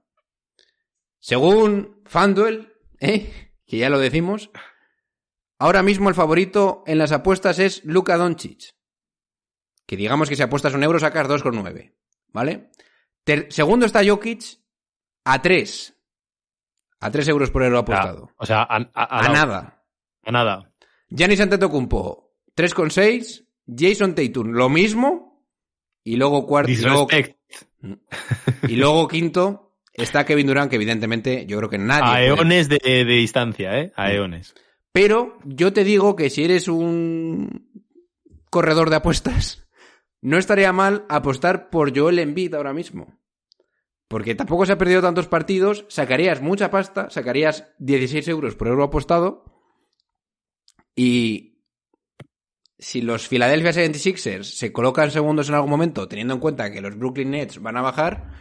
Según FanDuel, ¿eh? que ya lo decimos, ahora mismo el favorito en las apuestas es Luka Doncic. Que digamos que si apuestas un euro sacas 2,9. ¿Vale? Ter- segundo está Jokic a 3. A 3 euros por euro apostado. O sea, a, a- a- A nada. a nada. Giannis Antetokounmpo 3,6. Jason Tatum lo mismo. Y luego cuarto. Y luego, y luego quinto está Kevin Durant, que evidentemente yo creo que nadie. A puede- eones de, de distancia, ¿eh? A eones. Pero yo te digo que si eres un corredor de apuestas, no estaría mal apostar por Joel Embiid ahora mismo. Porque tampoco se ha perdido tantos partidos, sacarías mucha pasta, sacarías 16 euros por euro apostado. Y si los Philadelphia 76ers se colocan segundos en algún momento, teniendo en cuenta que los Brooklyn Nets van a bajar,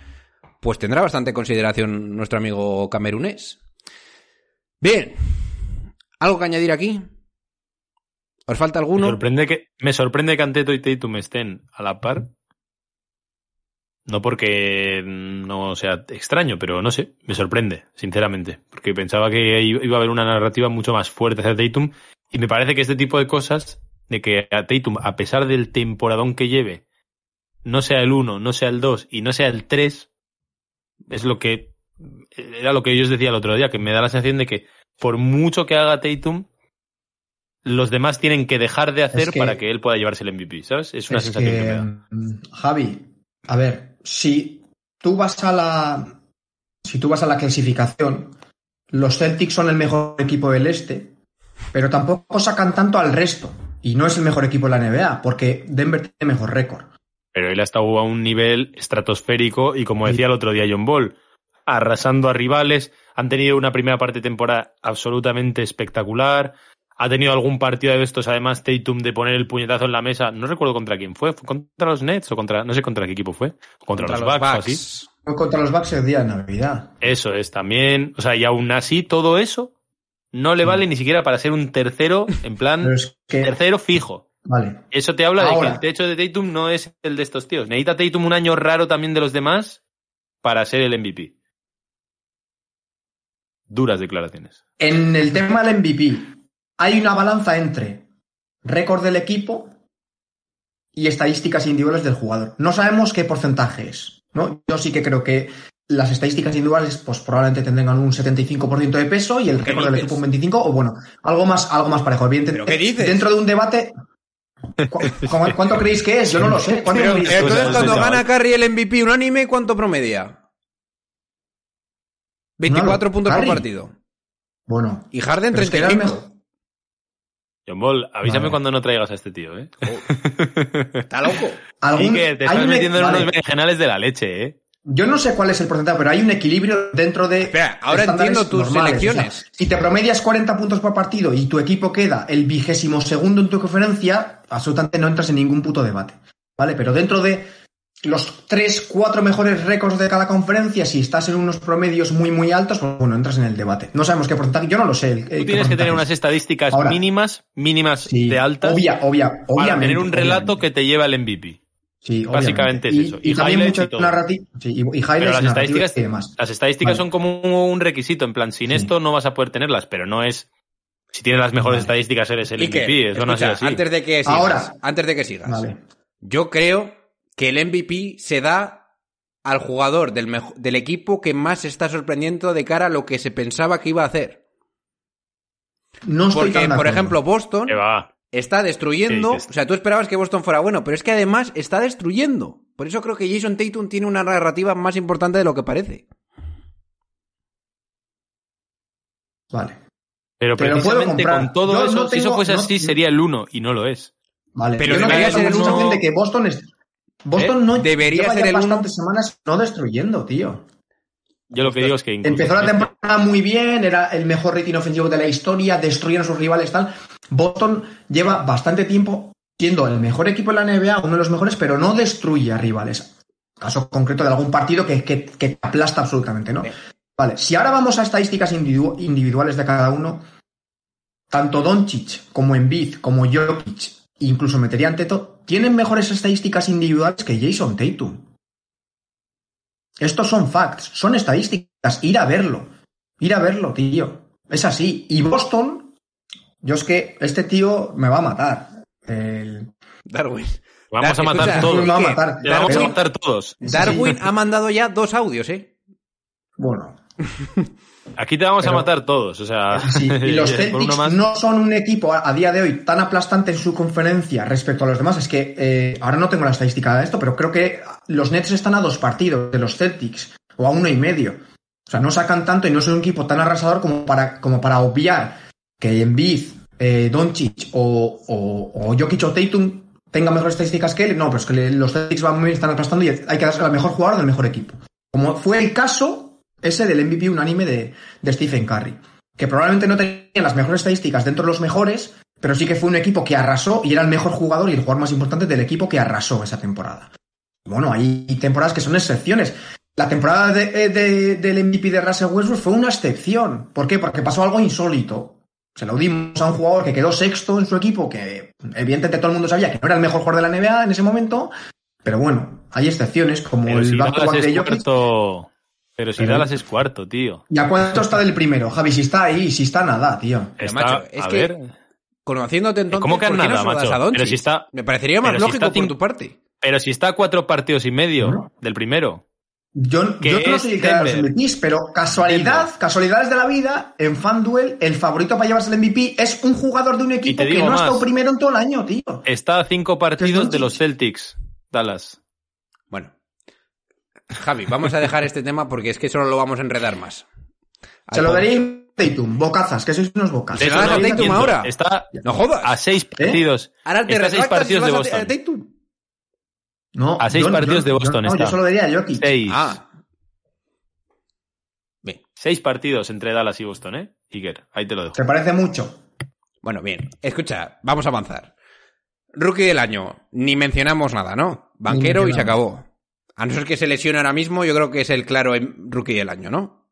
pues tendrá bastante consideración nuestro amigo camerunés. Bien, ¿Algo que añadir aquí? ¿Os falta Me alguno? sorprende que, me sorprende que Anteto y Tatum estén a la par. No porque no sea extraño, pero no sé, me sorprende, sinceramente. Porque pensaba que iba a haber una narrativa mucho más fuerte hacia Tatum. Y me parece que este tipo de cosas, de que a Tatum, a pesar del temporadón que lleve, no sea el 1, no sea el 2 y no sea el 3, es lo que. Era lo que yo os decía el otro día, que me da la sensación de que por mucho que haga Tatum, los demás tienen que dejar de hacer Es que- para que él pueda llevarse el MVP, ¿sabes? Es una Es sensación que, que, me da. mm, Javi, a ver, si tú vas a la. Si tú vas a la clasificación, los Celtics son el mejor equipo del este, pero tampoco sacan tanto al resto. Y no es el mejor equipo de la NBA, porque Denver tiene mejor récord. Pero él ha estado a un nivel estratosférico y como decía el otro día John Ball, arrasando a rivales, han tenido una primera parte de temporada absolutamente espectacular, ha tenido algún partido de estos, además Tatum, de poner el puñetazo en la mesa, no recuerdo contra quién fue, ¿fue contra los Nets o contra, no sé contra qué equipo fue, contra, los, Bucks, o así. Fue contra los Bucks el día de Navidad. Eso es también, o sea, y aún así todo eso no le vale ni siquiera para ser un tercero, en plan, Pero es que. tercero fijo. Vale. Eso te habla de que el techo de Tatum no es el de estos tíos. Necesita Tatum un año raro también de los demás para ser el MVP. Duras declaraciones. En el tema del MVP, hay una balanza entre récord del equipo y estadísticas individuales del jugador. No sabemos qué porcentaje es. ¿no? Yo sí que creo que las estadísticas individuales pues probablemente tendrán un 75% de peso y el ¿Qué récord del equipo un 25% o bueno, algo más, algo más parejo. Evidentemente, ¿Pero qué dices? Dentro de un debate, ¿cu- cu- ¿cuánto creéis que es? Yo no lo sé. ¿Cuánto Pero, creéis? entonces, Pues, cuando pues, gana. Curry el MVP unánime, ¿cuánto promedia? 24 Claro, puntos Curry. por partido. Bueno, Y Harden pero es que era el 35. John Ball, avísame Vale. cuando no traigas a este tío, ¿eh? ¿Está loco? Algún- Y que te estás un- metiendo en vale, unos berenjenales de la leche, ¿eh? Yo no sé cuál es el porcentaje, pero hay un equilibrio dentro de. Espera, ahora entiendo tus normales. selecciones. O sea, si te promedias 40 puntos por partido y tu equipo queda el vigésimo segundo en tu conferencia, absolutamente no entras en ningún puto debate. ¿Vale? Pero dentro de los 3, 4 mejores récords de cada conferencia, si estás en unos promedios muy, muy altos, pues bueno, entras en el debate. No sabemos qué porcentaje, yo no lo sé. el- el- Tú tienes que tener unas es. estadísticas Ahora- mínimas, mínimas Sí, de altas, Obvia, obvia, para obviamente, tener un relato obviamente. que te lleve al MVP. Sí, básicamente obviamente. es eso. Y, Y y también todo. narrativo. Sí, y, y highlights Pero las narrativas estadísticas, y demás. las estadísticas Vale. son como un requisito, en plan, sin Sí. esto no vas a poder tenerlas, pero no es... Si tienes las mejores Vale. estadísticas eres el MVP, eso no es escucha, así. antes de que sigas, Ahora. antes de que sigas. Vale. Yo creo que el MVP se da al jugador del, equipo que más se está sorprendiendo de cara a lo que se pensaba que iba a hacer. No estoy Porque, tan de por ejemplo, Boston está destruyendo. O sea, tú esperabas que Boston fuera bueno, pero es que además está destruyendo. Por eso creo que Jason Tatum tiene una narrativa más importante de lo que parece. Vale. Pero Te lo puedo precisamente con todo Yo eso, no si eso fuese no- así, sería el uno, y no lo es. Vale, Pero yo no debería tengo ser el la sensación uno- de que Boston es... Boston ¿Eh? no Debería lleva ser ya el uno- bastantes semanas no destruyendo, tío. Yo lo que digo es que incluso Empezó la este- temporada muy bien, era el mejor rating ofensivo de la historia, destruyeron a sus rivales, tal. Boston lleva bastante tiempo siendo el mejor equipo de la NBA, uno de los mejores, pero no destruye a rivales. Caso concreto de algún partido que, que, que te aplasta absolutamente, ¿no? Sí. Vale, si ahora vamos a estadísticas individu- individuales de cada uno, tanto Doncic como Embiid como Jokic, incluso metería Teto, tienen mejores estadísticas individuales que Jason Tatum. Estos son facts, son estadísticas, ir a verlo, ir a verlo, tío. Es así. Y Boston, yo es que este tío me va a matar. El- Darwin. Vamos a Escucha, matar todos. a matar. Te vamos a matar todos. Darwin ha mandado ya dos audios, ¿eh? Bueno, Aquí te vamos Pero- a matar todos. O sea, sí, y los Celtics más. no son un equipo a, a día de hoy tan aplastante en su conferencia respecto a los demás. Es que eh, ahora no tengo la estadística de esto, pero creo que los Nets están a dos partidos de los Celtics o a uno y medio. O sea, no sacan tanto y no son un equipo tan arrasador como para, como para obviar que Embiid, eh, Doncic o, o, o Jokic o Tatum tengan mejores estadísticas que él. No, pero es que le- los Celtics van muy bien, están aplastando y hay que darse al mejor jugador del mejor equipo. Como fue el caso ese del MVP unánime de, de Stephen Curry. Que probablemente no tenía las mejores estadísticas dentro de los mejores, pero sí que fue un equipo que arrasó y era el mejor jugador y el jugador más importante del equipo que arrasó esa temporada. Bueno, hay temporadas que son excepciones. La temporada de- eh, de- del MVP de Russell Westbrook fue una excepción. ¿Por qué? Porque pasó algo insólito. Se lo dimos a un jugador que quedó sexto en su equipo, que evidentemente todo el mundo sabía que no era el mejor jugador de la NBA en ese momento, pero bueno, hay excepciones como Pero el si back back de es Jokic. Pero si Dallas es cuarto, tío. ¿Y a cuánto está del primero, Javi? Si está ahí, si está nada, tío. Pero, Está- macho, es a que- ver, Conociéndote entonces, ¿Cómo que ¿por qué nada, no macho? a? Pero si está- Me parecería más pero si lógico está por cin- tu parte. pero si está a cuatro partidos y medio No. del primero. Yo, yo no que da los. MVPs, pero casualidad, Denver. casualidades de la vida, en FanDuel, el favorito para llevarse el MVP es un jugador de un equipo que no ha estado primero en todo el año, tío. Está a cinco partidos de los Celtics. Dallas. Javi, vamos a dejar este tema porque es que solo lo vamos a enredar más. Se lo a Tatum, bocazas, que sois unos bocazas. Se lo das a entiendo. ahora. Está No jodas. a seis ¿Eh? partidos. Ahora te está a seis partidos de Boston. a Tatum. No, A seis yo- partidos yo- de Boston yo, no, está. yo solo daría a Jokic. Seis. Ah. Bien. Seis partidos entre Dallas y Boston, ¿eh? Iker, ahí te lo dejo. ¿Te parece mucho? Bueno, bien. Escucha, vamos a avanzar. Rookie del año. Ni mencionamos nada, ¿no? Banquero y se acabó. A no ser que se lesione ahora mismo, yo creo que es el claro em- rookie del año, ¿no?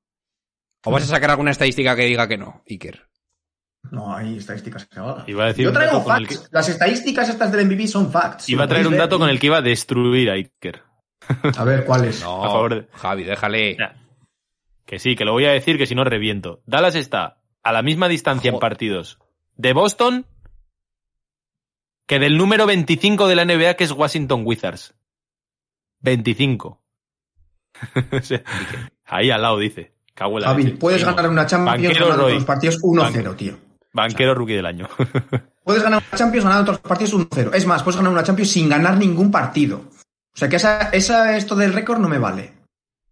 ¿O vas a sacar alguna estadística que diga que no, Iker? No, hay estadísticas que hagan. Iba a decir Yo un traigo dato con el facts. que- Las estadísticas estas del MVP son facts. Iba a traer un dato con el que iba a destruir a Iker. A ver, ¿cuál es? No, A favor de- Javi, déjale. Que sí, que lo voy a decir, que si no reviento. Dallas está a la misma distancia en partidos de Boston que del número 25 de la NBA, que es Washington Wizards. 25. O sea, Ahí al lado dice. Cago en la Javi, leche. puedes ganar una Champions ganando Roy. los partidos 1-0, Banquero. tío. Banquero rookie del año. Puedes ganar una Champions ganando los partidos 1-0. Es más, puedes ganar una Champions sin ganar ningún partido. O sea que esa, esa esto del récord no me vale.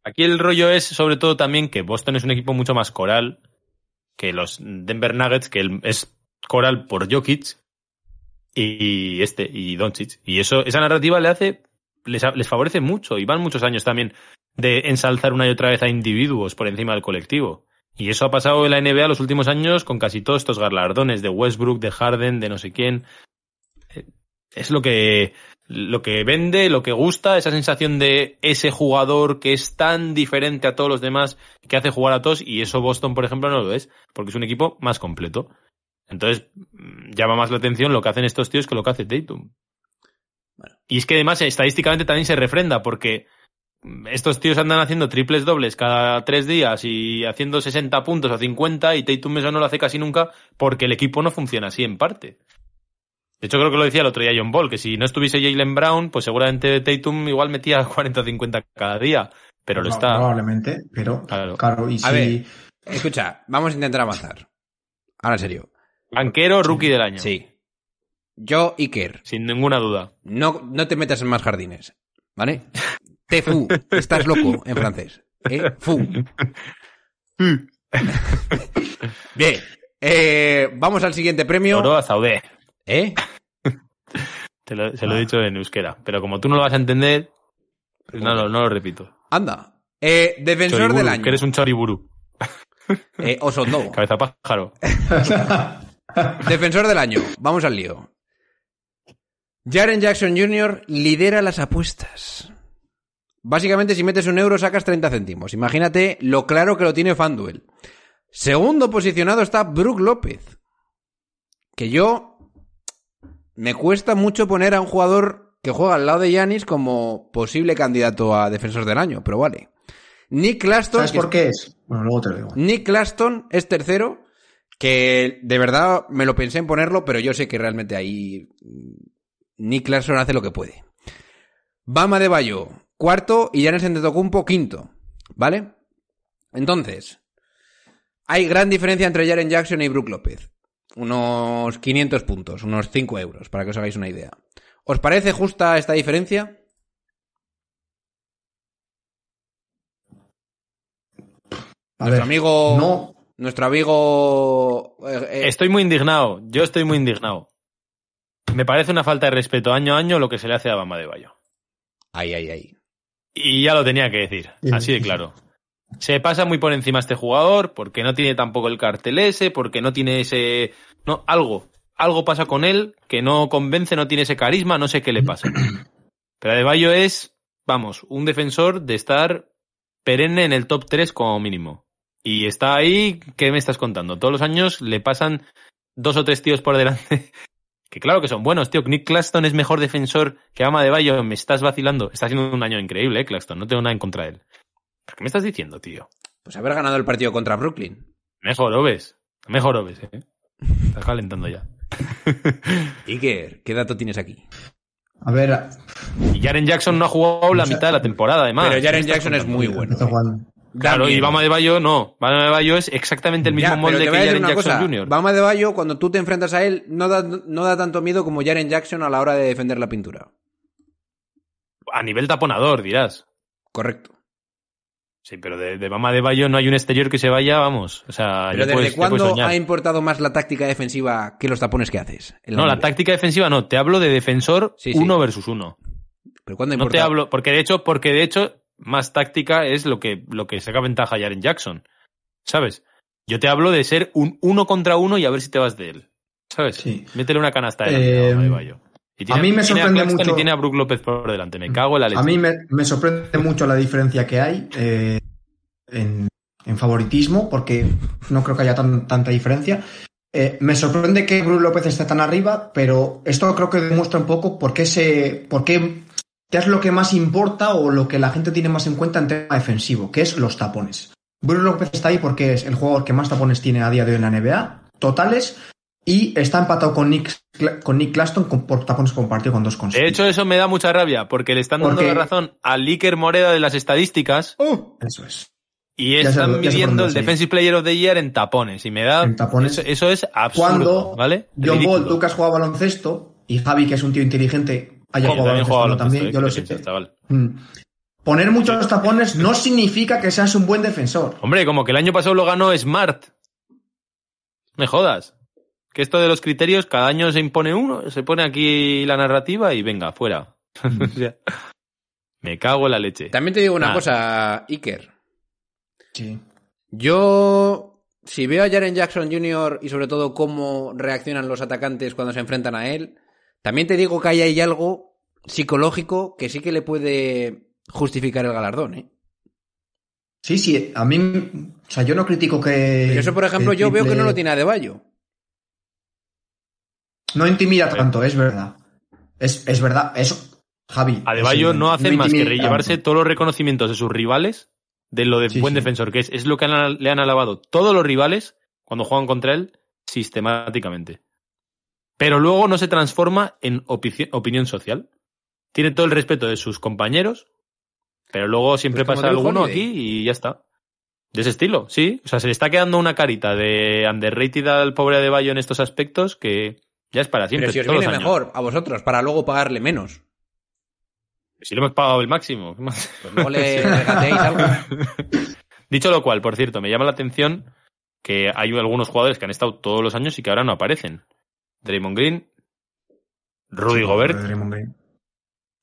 Aquí el rollo es sobre todo también que Boston es un equipo mucho más coral que los Denver Nuggets, que es Coral por Jokic y este, y Doncic. Y eso, esa narrativa le hace, les, favorece mucho y van muchos años también de ensalzar una y otra vez a individuos por encima del colectivo. Y eso ha pasado en la NBA los últimos años con casi todos estos galardones de Westbrook, de Harden, de no sé quién. Eh, Es lo que, lo que vende, lo que gusta, esa sensación de ese jugador que es tan diferente a todos los demás, que hace jugar a todos, y eso Boston, por ejemplo, no lo es, porque es un equipo más completo. Entonces, mm, llama más la atención lo que hacen estos tíos que lo que hace Tatum. Y es que además estadísticamente también se refrenda, porque estos tíos andan haciendo triples dobles cada tres días y haciendo 60 puntos o 50 y Tatum eso no lo hace casi nunca porque el equipo no funciona así en parte. De hecho, creo que lo decía el otro día John Ball, que si no estuviese Jalen Brown, pues seguramente Tatum igual metía 40 o 50 cada día. Pero lo No, está. Probablemente, pero Claro. claro, y A si... ver. Escucha, vamos a intentar avanzar. Ahora en serio. Banquero, rookie del año. Sí. Yo, Iker, Sin ninguna duda. no, no te metas en más jardines. ¿Vale? Te fu. Estás loco en francés. ¿Eh? Fu. Bien. Eh, vamos al siguiente premio. Oro a Zaudé. ¿Eh? Te lo- se lo he dicho en euskera. Pero como tú no lo vas a entender, pues no, no, no lo repito. Anda. Eh, defensor Choriburu, del año. Que eres un choriburu. Eh, Osondo. Cabeza pájaro. Defensor del año. Vamos al lío. Jaren Jackson Jr. lidera las apuestas. Básicamente, si metes un euro, sacas 30 céntimos. Imagínate lo claro que lo tiene FanDuel. Segundo posicionado está Brook López. Que yo. Me cuesta mucho poner a un jugador que juega al lado de Yanis como posible candidato a defensor del año, pero vale. Nick Claston. ¿Sabes por qué es? Bueno, luego te lo digo. Nick Claston es tercero, que de verdad me lo pensé en ponerlo, pero yo sé que realmente ahí Nick Claston hace lo que puede. Bama de Bayo, cuarto, y Giannis Antetokounmpo, quinto, ¿vale? Entonces, hay gran diferencia entre Jaren Jackson y Brook López. Unos 500 puntos, unos 5 euros, para que os hagáis una idea. ¿Os parece justa esta diferencia? A Nuestro ver, amigo... No, Nuestro amigo... eh, eh, Estoy muy indignado. Yo estoy muy indignado. Me parece una falta de respeto año a año lo que se le hace a Bama de Bayo. Ay, ay, ay. Y ya lo tenía que decir, así de claro. Se pasa muy por encima este jugador porque no tiene tampoco el cartel ese, porque no tiene ese... No, algo. Algo pasa con él que no convence, no tiene ese carisma, no sé qué le pasa. Pero Adebayo es, vamos, un defensor de estar perenne en el top 3 como mínimo. Y está ahí, ¿qué me estás contando? Todos los años le pasan dos o tres tíos por delante. Que claro que son buenos, tío. Nick Claston es mejor defensor que Ama de Bayo. Me estás vacilando. Está haciendo un año increíble, eh, Claston. No tengo nada en contra de él. ¿Pero ¿Qué me estás diciendo, tío? Pues haber ganado el partido contra Brooklyn. Mejor Oves. Mejor Oves, eh. Estás calentando ya. Iker, ¿qué dato tienes aquí? a ver, Y Jaren Jackson no ha jugado la mitad de la temporada, además. Pero Jaren ¿Qué me estás Jackson es muy bueno. Claro, y Bama de Bayo no. Bama de Bayo es exactamente el mismo Ya, molde que Jaren Jackson cosa. Jr. Bama de Bayo, cuando tú te enfrentas a él, no da, no da tanto miedo como Jaren Jackson a la hora de defender la pintura. A nivel taponador, dirás. Correcto. Sí, pero de, de Bama de Bayo no hay un exterior que se vaya, vamos. O sea, Pero ¿desde puedes, cuándo ha importado más la táctica defensiva que los tapones que haces? No, la táctica defensiva no. Te hablo de defensor Sí, sí. uno versus uno. ¿Pero cuándo ha No te hablo, porque de hecho, porque de hecho, más táctica es lo que, lo que saca ventaja a Jaren Jackson. ¿Sabes? Yo te hablo de ser un uno contra uno y a ver si te vas de él. ¿Sabes? Sí. Métele una canasta de Eh, a mí me tiene sorprende Claxton mucho- Y tiene a Brook López por delante. Me cago en la leche. A mí me, me sorprende mucho la diferencia que hay eh, en, en favoritismo, porque no creo que haya tan- tanta diferencia. Eh, me sorprende que Bruce López esté tan arriba, pero esto creo que demuestra un poco por qué se. por qué, qué es lo que más importa o lo que la gente tiene más en cuenta en tema defensivo, que es los tapones. Bruce López está ahí porque es el jugador que más tapones tiene a día de hoy en la NBA, totales, y está empatado con Nick, con Nick Claston con- por tapones compartido con dos con De hecho, eso me da mucha rabia, porque le están dando Porque- la razón al Iker Moreda de las estadísticas Eso es. y están por midiendo el a. Defensive Player of the Year en tapones. Y me da. En tapones. Eso, eso es absurdo, Cuando ¿vale? John. Ball, tú que has jugado baloncesto, y Javi, que es un tío inteligente, haya Sí, yo jugado también he jugado baloncesto también, yo lo ¿Qué sé. Mm. Poner muchos tapones no significa que seas un buen defensor. Hombre, como que el año pasado lo ganó Smart. Me jodas. Que esto de los criterios, cada año se impone uno, se pone aquí la narrativa y venga, fuera. O sea, me cago en la leche. También te digo una Nada. cosa, Iker. Sí. Yo, si veo a Jaren Jackson Jr. y sobre todo cómo reaccionan los atacantes cuando se enfrentan a él, también te digo que ahí hay algo psicológico que sí que le puede justificar el galardón, ¿eh? Sí, sí, a mí, o sea, yo no critico que... Pero eso, por ejemplo, yo veo que no lo tiene Adebayo. No intimida tanto, es verdad. Es, es verdad, eso, Javi. Adebayo es no hace más que llevarse tanto. todos los reconocimientos de sus rivales de lo de Sí, buen sí. defensor que es. Es lo que han- le han alabado todos los rivales cuando juegan contra él sistemáticamente. Pero luego no se transforma en opinión social. Tiene todo el respeto de sus compañeros, pero luego siempre Pues pasa alguno Holiday. aquí y ya está. De ese estilo, sí. O sea, se le está quedando una carita de underrated al pobre Adebayo en estos aspectos que ya es para siempre. Pero si os todos viene años. mejor a vosotros, para luego pagarle menos. Si le hemos pagado el máximo. Pues luego le algo. Dicho lo cual, por cierto, me llama la atención que hay algunos jugadores que han estado todos los años y que ahora no aparecen. Draymond Green, Rudy Sí, Gobert. Green.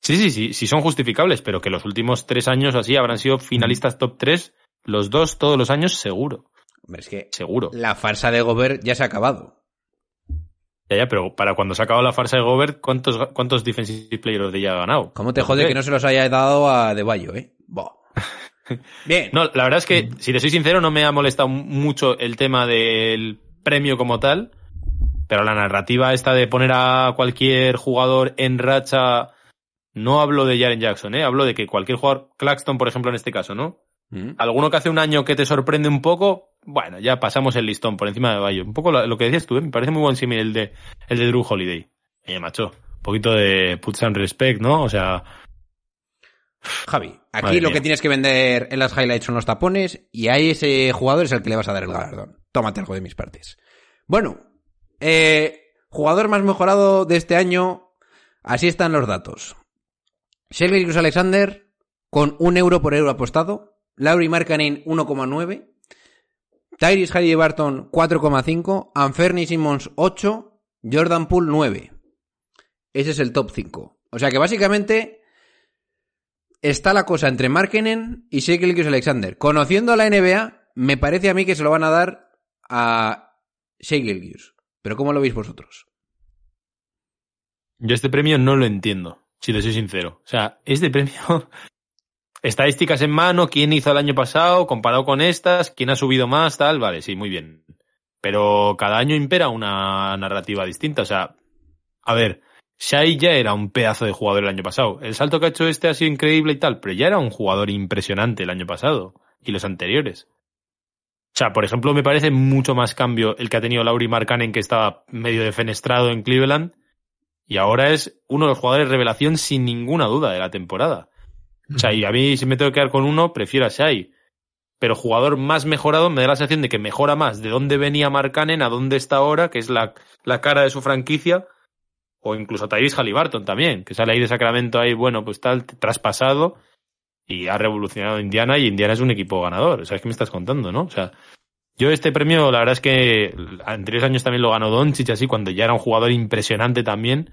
Sí, sí, sí, sí son justificables, pero que los últimos tres años así habrán sido finalistas top 3, los dos todos los años seguro, Hombre, es que seguro. la farsa de Gobert ya se ha acabado. Ya, ya, pero para cuando se ha acabado la farsa de Gobert, ¿cuántos, cuántos Defensive Player of the Year ha ganado? ¿Cómo te jode que no se los haya dado a Adebayo, eh? Buah. Bien. No, la verdad es que, si te soy sincero, no me ha molestado mucho el tema del premio como tal, pero la narrativa esta de poner a cualquier jugador en racha, no hablo de Jaren Jackson, ¿eh? hablo de que cualquier jugador, Claxton, por ejemplo, en este caso, ¿no? Mm. Alguno que hace un año que te sorprende un poco, bueno, ya pasamos el listón por encima de Bayo. Un poco lo, lo que decías tú, ¿eh? me parece muy buen símil el de, el de Drew Holiday. Eh, macho, un poquito de put some respect, ¿no? O sea, Javi, aquí Madre lo mía. que tienes que vender en las highlights son los tapones y ahí ese jugador es el que le vas a dar el galardón. Tómate algo de mis partes. Bueno, eh, jugador más mejorado de este año, así están los datos. Shea Gilgeous Alexander con un euro por euro apostado, Lauri Markkanen 1,9, Tyrese Halliburton 4,5, Anferni Simmons 8, Jordan Poole 9. Ese es el top 5. O sea que básicamente está la cosa entre Markenen y Shea Gilgeous Alexander. Conociendo a la NBA, me parece a mí que se lo van a dar a Shea Gilgeous. Pero ¿cómo lo veis vosotros? Yo este premio no lo entiendo, si te soy sincero. O sea, este premio, estadísticas en mano, quién hizo el año pasado, comparado con estas, quién ha subido más, tal, vale, sí, muy bien. Pero cada año impera una narrativa distinta. O sea, a ver, Shai ya era un pedazo de jugador el año pasado. El salto que ha hecho este ha sido increíble y tal, pero ya era un jugador impresionante el año pasado y los anteriores. O sea, por ejemplo, me parece mucho más cambio el que ha tenido Lauri Markkanen, que estaba medio defenestrado en Cleveland, y ahora es uno de los jugadores revelación sin ninguna duda de la temporada. O sea, y a mí si me tengo que quedar con uno, prefiero a Shai. Pero jugador más mejorado me da la sensación de que mejora más de dónde venía Markkanen a dónde está ahora, que es la, la cara de su franquicia, o incluso Tyrese Halliburton también, que sale ahí de Sacramento ahí, bueno, pues tal, traspasado, y ha revolucionado Indiana, y Indiana es un equipo ganador. O sea, es que me estás contando, ¿no? O sea, yo este premio, la verdad es que anteriores años también lo ganó Doncic, así, cuando ya era un jugador impresionante también.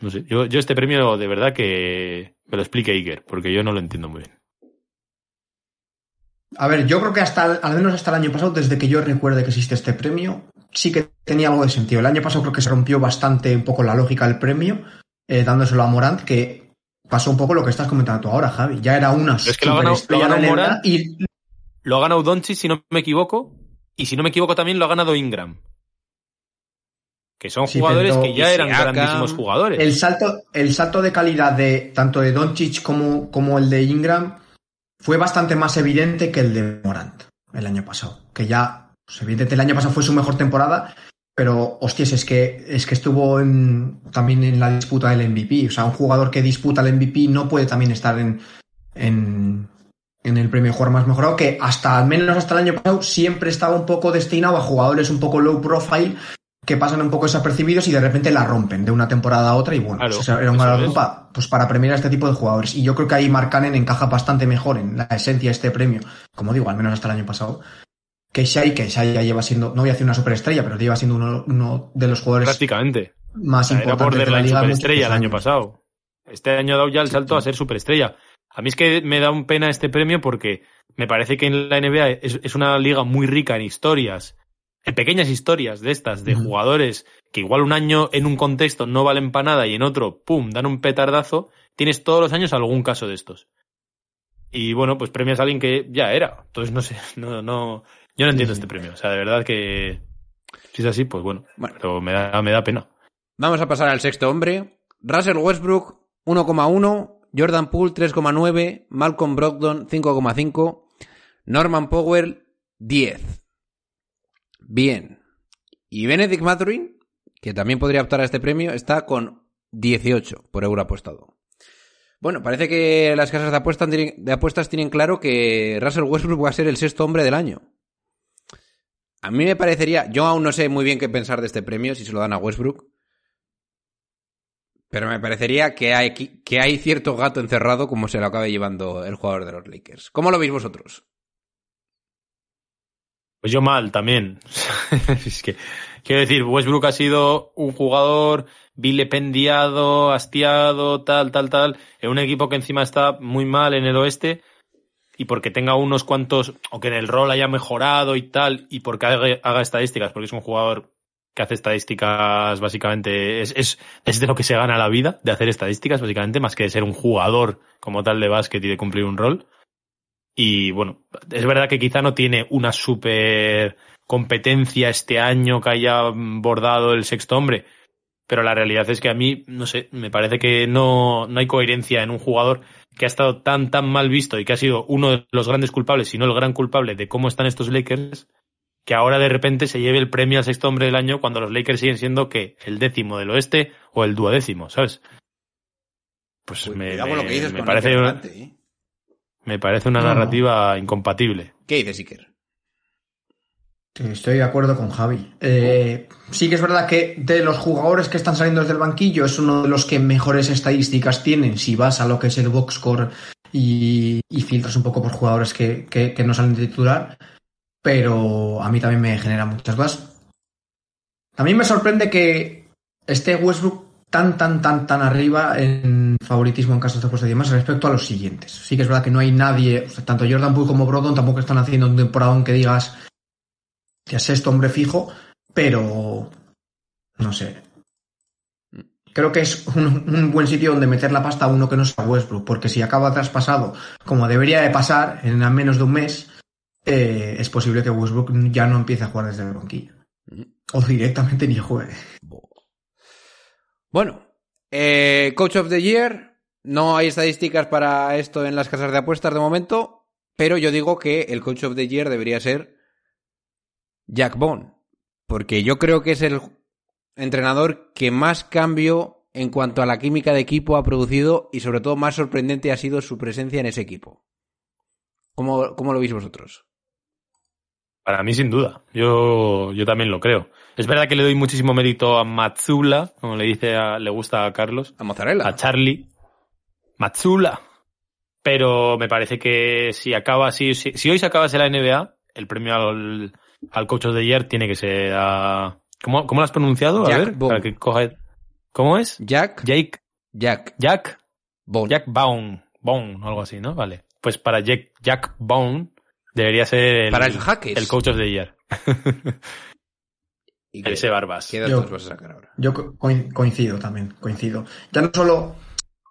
No sé, yo, yo este premio de verdad que me lo explique Iker, porque yo no lo entiendo muy bien. A ver, yo creo que hasta, al menos hasta el año pasado, desde que yo recuerde que existe este premio, sí que tenía algo de sentido. El año pasado creo que se rompió bastante un poco la lógica del premio, eh, dándoselo a Morant, que pasó un poco lo que estás comentando tú ahora, Javi. Ya era una es que lo ha ganado- lo ha y Lo ha ganado Doncic, si no me equivoco, y si no me equivoco también lo ha ganado Ingram. Que son Sí, jugadores que ya eran Siakam, grandísimos jugadores. el salto, el salto de calidad de tanto de Doncic como, como el de Ingram fue bastante más evidente que el de Morant el año pasado. Que ya, pues, evidentemente el año pasado fue su mejor temporada, pero hostias, es que, es que estuvo en, también en la disputa del MVP. O sea, un jugador que disputa el MVP no puede también estar en, en, en el premio jugador más mejorado, que hasta al menos hasta el año pasado siempre estaba un poco destinado a jugadores un poco low profile que pasan un poco desapercibidos y de repente la rompen de una temporada a otra y bueno, Claro, era un eso galardón es. pa- pues para premiar a este tipo de jugadores. Y yo creo que ahí Mark Cannon encaja bastante mejor en la esencia de este premio, como digo, al menos hasta el año pasado, que Shai, que Shai ya lleva siendo, no voy a decir una superestrella, pero lleva siendo uno, uno de los jugadores Prácticamente. más O sea, importantes de la liga. superestrella el año años. pasado. Este año ha dado ya el salto a ser superestrella. A mí es que me da un pena este premio porque me parece que en la NBA es, es una liga muy rica en historias, en pequeñas historias de estas, de jugadores que igual un año en un contexto no valen para nada y en otro, pum, dan un petardazo. Tienes todos los años algún caso de estos. Y bueno, pues premias a alguien que ya era. Entonces no sé, no, no, yo no entiendo Sí, este premio. O sea, de verdad que si es así, pues bueno, Bueno. pero me da, me da pena. Vamos a pasar al sexto hombre. Russell Westbrook, 1,1. Jordan Poole, 3,9. Malcolm Brogdon, 5,5. Norman Powell, 10. Bien. Y Benedict Mathurin, que también podría optar a este premio, está con 18 por euro apostado. Bueno, parece que las casas de apuestas, tienen- de apuestas tienen claro que Russell Westbrook va a ser el sexto hombre del año. A mí me parecería, yo aún no sé muy bien qué pensar de este premio, si se lo dan a Westbrook, pero me parecería que hay, que hay cierto gato encerrado como se lo acabe llevando el jugador de los Lakers. ¿Cómo lo veis vosotros? Pues yo mal también. es que, quiero decir, Westbrook ha sido un jugador vilipendiado, hastiado, tal, tal, tal, en un equipo que encima está muy mal en el oeste, y porque tenga unos cuantos, o que en el rol haya mejorado y tal, y porque haga, estadísticas, porque es un jugador que hace estadísticas básicamente, es, es, es de lo que se gana la vida, de hacer estadísticas básicamente, más que de ser un jugador como tal de básquet y de cumplir un rol. Y bueno, es verdad que quizá no tiene una super competencia este año que haya bordado el sexto hombre, pero la realidad es que a mí, no sé, me parece que no, no hay coherencia en un jugador que ha estado tan, tan mal visto y que ha sido uno de los grandes culpables, si no el gran culpable de cómo están estos Lakers, que ahora de repente se lleve el premio al sexto hombre del año cuando los Lakers siguen siendo que el décimo del oeste o el duodécimo, ¿sabes? Pues me, Cuidado con lo me- que dices me parece, ¿eh? me parece una no. narrativa incompatible. ¿Qué dices, Iker? Estoy de acuerdo con Javi. Eh, sí que es verdad que de los jugadores que están saliendo desde el banquillo es uno de los que mejores estadísticas tienen si vas a lo que es el box score y, y filtras un poco por jugadores que, no salen de titular, pero a mí también me genera muchas dudas. También me sorprende que esté Westbrook tan, tan, tan, tan arriba en favoritismo en casos de apuestas y demás respecto a los siguientes. Sí que es verdad que no hay nadie, o sea, tanto Jordan Poole como Brodon tampoco están haciendo un temporada que digas que es sexto hombre fijo, pero no sé. Creo que es un, un buen sitio donde meter la pasta a uno que no sea Westbrook, porque si acaba traspasado, como debería de pasar en menos de un mes, eh, es posible que Westbrook ya no empiece a jugar desde el banquillo. O directamente ni juegue. Bueno, eh, Coach of the Year. No hay estadísticas para esto en las casas de apuestas de momento, pero yo digo que el Coach of the Year debería ser Jack Bond, porque yo creo que es el entrenador que más cambio en cuanto a la química de equipo ha producido y sobre todo más sorprendente ha sido su presencia en ese equipo. ¿Cómo, cómo lo veis vosotros? Para mí, sin duda. Yo, yo también lo creo. Es verdad que le doy muchísimo mérito a Matsula, como le dice a- le gusta a Carlos, A Mozzarella. a Charlie. Matsula. Pero me parece que si acaba así, si, si hoy se acabase la NBA, el premio al, al coach of the year tiene que ser a... ¿Cómo, cómo lo has pronunciado? A Jack ver, para que coja... ¿Cómo es? Jack, Jake, Jack, Jack, Bond. Jack Bone, Bone, algo así, ¿no? Vale. Pues para Jack, Jack Bone debería ser el, Para el Jaques. el coach of the year. ¿Y qué- Ese Barbas. ¿Qué Yo- datos vas a sacar ahora? Yo co- coin- coincido también, coincido. Ya no solo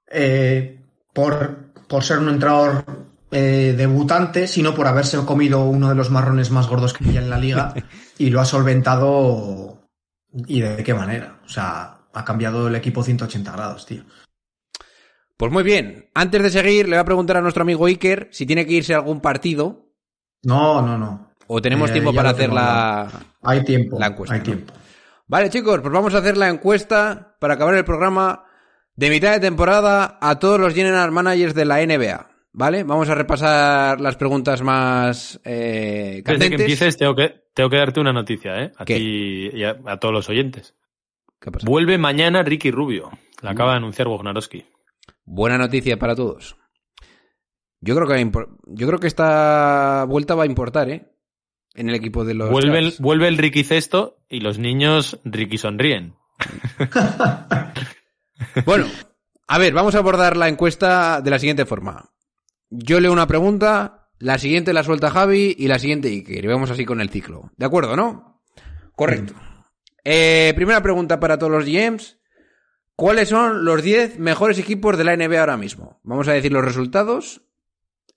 eh, por, por ser un entrenador eh, debutante, sino por haberse comido uno de los marrones más gordos que había en la liga y lo ha solventado. ¿Y de qué manera? O sea, ha cambiado el equipo 180 grados, tío. Pues muy bien. Antes de seguir, le voy a preguntar a nuestro amigo Iker si tiene que irse a algún partido No, no, no. o tenemos Eh, tiempo para hacer tengo la... Hay tiempo. La encuesta, Hay ¿no? tiempo. Vale, chicos, pues vamos a hacer la encuesta para acabar el programa de mitad de temporada a todos los general managers de la NBA. ¿Vale? Vamos a repasar las preguntas más eh, que empieces, tengo que, tengo que darte una noticia, ¿eh? A ti y a, a todos los oyentes. ¿Qué pasa? Vuelve mañana Ricky Rubio. Mm. La acaba de anunciar Wojnarowski. Buena noticia para todos. Yo creo que yo creo que esta vuelta va a importar, ¿eh? en el equipo de los. Vuelve el, vuelve el Ricky Cesto y los niños Ricky sonríen. Bueno, a ver, vamos a abordar la encuesta de la siguiente forma. Yo leo una pregunta, la siguiente la suelta Javi y la siguiente Iker. Y vamos así con el ciclo. ¿De acuerdo, no? Correcto. Eh, primera pregunta para todos los GMs. ¿Cuáles son los 10 mejores equipos de la NBA ahora mismo? Vamos a decir los resultados,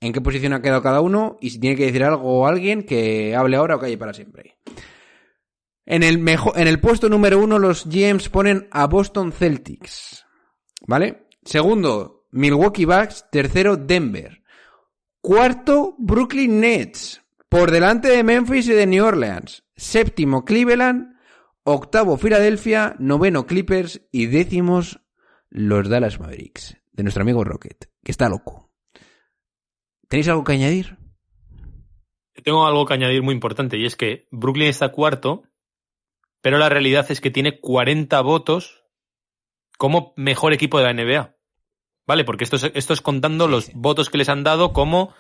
en qué posición ha quedado cada uno y si tiene que decir algo o alguien que hable ahora o calle para siempre. En el, mejor, en el puesto número uno los GMs ponen a Boston Celtics. ¿Vale? Segundo, Milwaukee Bucks. Tercero, Denver. Cuarto, Brooklyn Nets. Por delante de Memphis y de New Orleans. Séptimo, Cleveland. Octavo, Filadelfia. Noveno, Clippers. Y décimos, los Dallas Mavericks. De nuestro amigo Rocket. Que está loco. ¿Tenéis algo que añadir? Tengo algo que añadir muy importante y es que Brooklyn está cuarto, pero la realidad es que tiene 40 votos como mejor equipo de la NBA. ¿Vale? Porque esto es, esto es contando los votos que les han dado como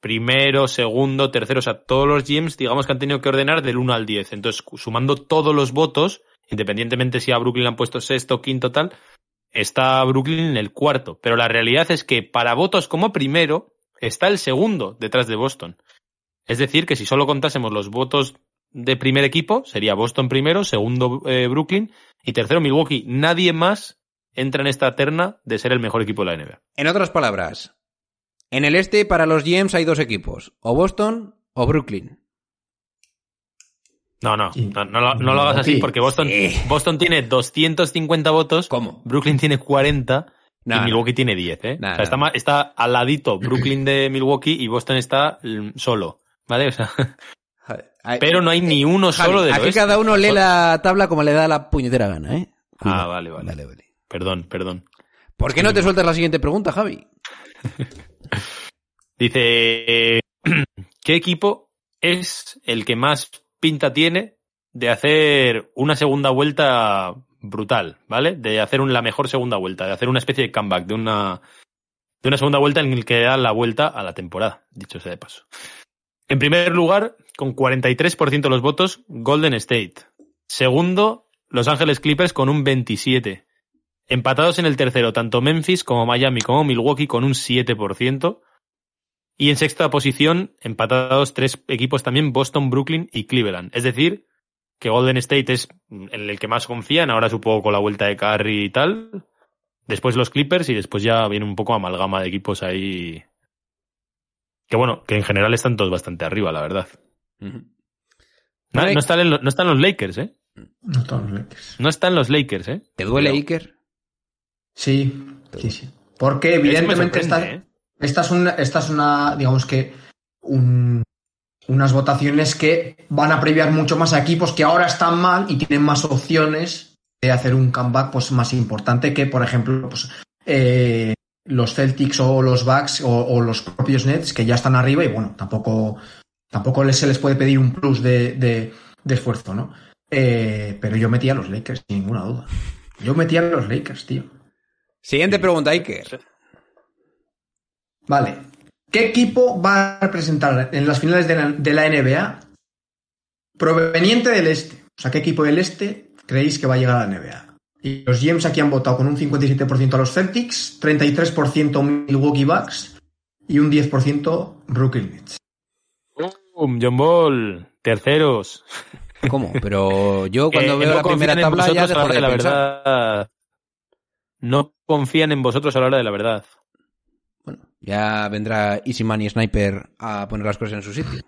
primero, segundo, tercero. O sea, todos los GMs, digamos que han tenido que ordenar del 1 al 10. Entonces, sumando todos los votos, independientemente si a Brooklyn le han puesto sexto, quinto, tal, está Brooklyn en el cuarto. Pero la realidad es que para votos como primero, está el segundo detrás de Boston. Es decir, que si solo contásemos los votos de primer equipo, sería Boston primero, segundo eh, Brooklyn y tercero Milwaukee. Nadie más entra en esta terna de ser el mejor equipo de la NBA. En otras palabras, en el este para los GMs hay dos equipos. O Boston o Brooklyn. No, no, no, no lo, no lo hagas así porque Boston, Sí. Boston tiene 250 votos, ¿Cómo? Brooklyn tiene 40 No, y no. Milwaukee tiene 10. ¿eh? No, o sea, está, está al ladito Brooklyn de Milwaukee y Boston está mm, solo. ¿Vale? O sea, Ay, pero no hay ni uno Javi, solo de aquí cada uno lee la tabla como le da la puñetera gana, ¿eh? Ah, Cuidado. vale, vale. Vale, vale. Perdón, perdón. ¿Por qué no te sueltas la siguiente pregunta, Javi? Dice, eh, ¿qué equipo es el que más pinta tiene de hacer una segunda vuelta brutal, ¿vale? De hacer un- la mejor segunda vuelta, de hacer una especie de comeback, de una, de una segunda vuelta en el que da la vuelta a la temporada, dicho sea de paso. En primer lugar, con 43% de los votos, Golden State. Segundo, Los Ángeles Clippers con un 27%. Empatados en el tercero, tanto Memphis como Miami como Milwaukee con un 7%. Y en sexta posición, empatados tres equipos también, Boston, Brooklyn y Cleveland. Es decir, que Golden State es en el que más confían, ahora supongo con la vuelta de Curry y tal. Después los Clippers y después ya viene un poco amalgama de equipos ahí. Que bueno, que en general están todos bastante arriba, la verdad. No, están, en no están los Lakers, ¿eh? No todos los Lakers. No están los Lakers, ¿eh? ¿Te duele. Iker? Sí, sí, sí. Porque evidentemente esta, ¿eh? esta es una, esta es una, digamos que, un- unas votaciones que van a previar mucho más a equipos que ahora están mal y tienen más opciones de hacer un comeback pues, más importante que, por ejemplo, pues, eh, los Celtics o los Bucks o, o los propios Nets que ya están arriba y bueno, tampoco, tampoco se les puede pedir un plus de, de- de esfuerzo, ¿no? Eh, pero yo metía a los Lakers, sin ninguna duda. Yo metía a los Lakers, tío. Siguiente pregunta, Iker. Vale. ¿Qué equipo va a representar en las finales de la, de la NBA proveniente del este? O sea, ¿qué equipo del este creéis que va a llegar a la NBA? Y los GMs aquí han votado con un 57% a los Celtics, 33% Milwaukee Bucks y un 10% Brooklyn Nets. ¡Bum! John Ball, terceros. ¿Cómo? Pero yo cuando Que veo no la primera tabla ya dejo de la pensar. verdad. No confían en vosotros a la hora de la verdad. Bueno, ya vendrá Easy Money Sniper a poner las cosas en su sitio.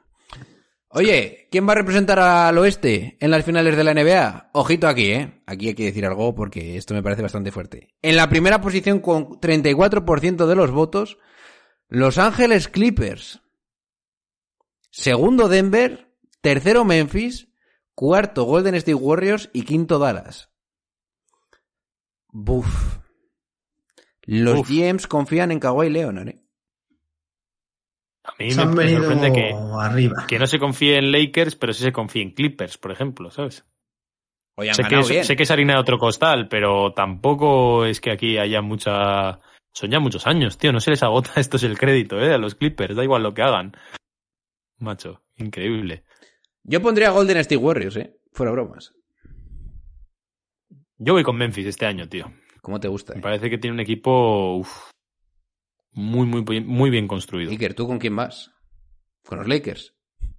Oye, ¿quién va a representar al oeste en las finales de la NBA? Ojito aquí, ¿eh? Aquí hay que decir algo porque esto me parece bastante fuerte. En la primera posición con 34% de los votos, Los Ángeles Clippers. Segundo Denver, tercero Memphis, cuarto Golden State Warriors y quinto Dallas. Buf. Los Uf. GMs confían en Kawhi Leonard, ¿eh? A mí Se me, han me venido sorprende que, arriba. que no se confíe en Lakers, pero sí se confíe en Clippers, por ejemplo, ¿sabes? Sé que, bien. sé que es harina de otro costal, pero tampoco es que aquí haya mucha... Son ya muchos años, tío, no se les agota esto es el crédito, ¿eh? A los Clippers, da igual lo que hagan. Macho, increíble. Yo pondría Golden State Warriors, ¿eh? Fuera bromas. Yo voy con Memphis este año, tío. ¿Cómo te gusta? Me eh? parece que tiene un equipo uf, muy, muy, bien- muy bien construido. Iker, ¿tú con quién vas? ¿Con los Lakers?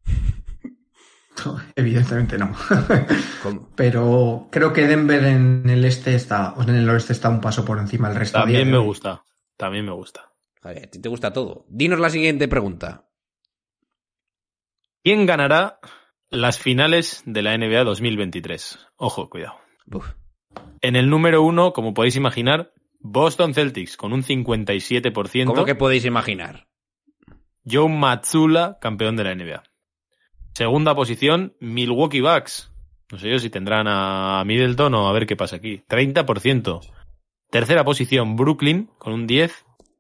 Evidentemente no. ¿Cómo? Pero creo que Denver en el este está, o en el oeste está un paso por encima del resto. También de me gusta. También me gusta. A ti te gusta todo. Dinos la siguiente pregunta. ¿Quién ganará las finales de la NBA 2023? Ojo, cuidado. Uf. En el número uno, como podéis imaginar, Boston Celtics con un 57%. ¿Cómo que podéis imaginar? Joe Matsula, campeón de la NBA. Segunda posición, Milwaukee Bucks. No sé yo si tendrán a Middleton o a ver qué pasa aquí. 30%. Tercera posición, Brooklyn con un 10%.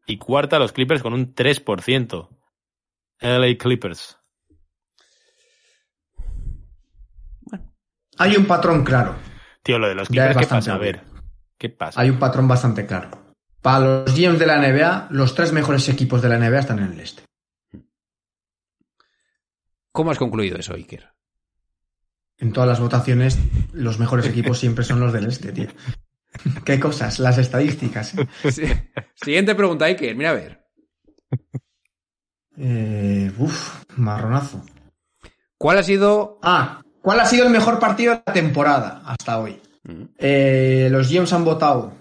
Y cuarta, los Clippers con un 3%. LA Clippers. Hay un patrón claro. Tío, lo de los Ya es Clippers, ¿qué bastante pasa? A ver. ¿Qué pasa? Hay un patrón bastante claro. Para los GMs de la NBA, los tres mejores equipos de la NBA están en el este. ¿Cómo has concluido eso, Iker? En todas las votaciones, los mejores equipos siempre son los del este, tío. Qué cosas, las estadísticas. ¿eh? Sí. Siguiente pregunta, Iker. Mira a ver. Eh, uf, marronazo. ¿Cuál ha sido... Ah, ¿cuál ha sido el mejor partido de la temporada hasta hoy? Eh, los GMs han votado.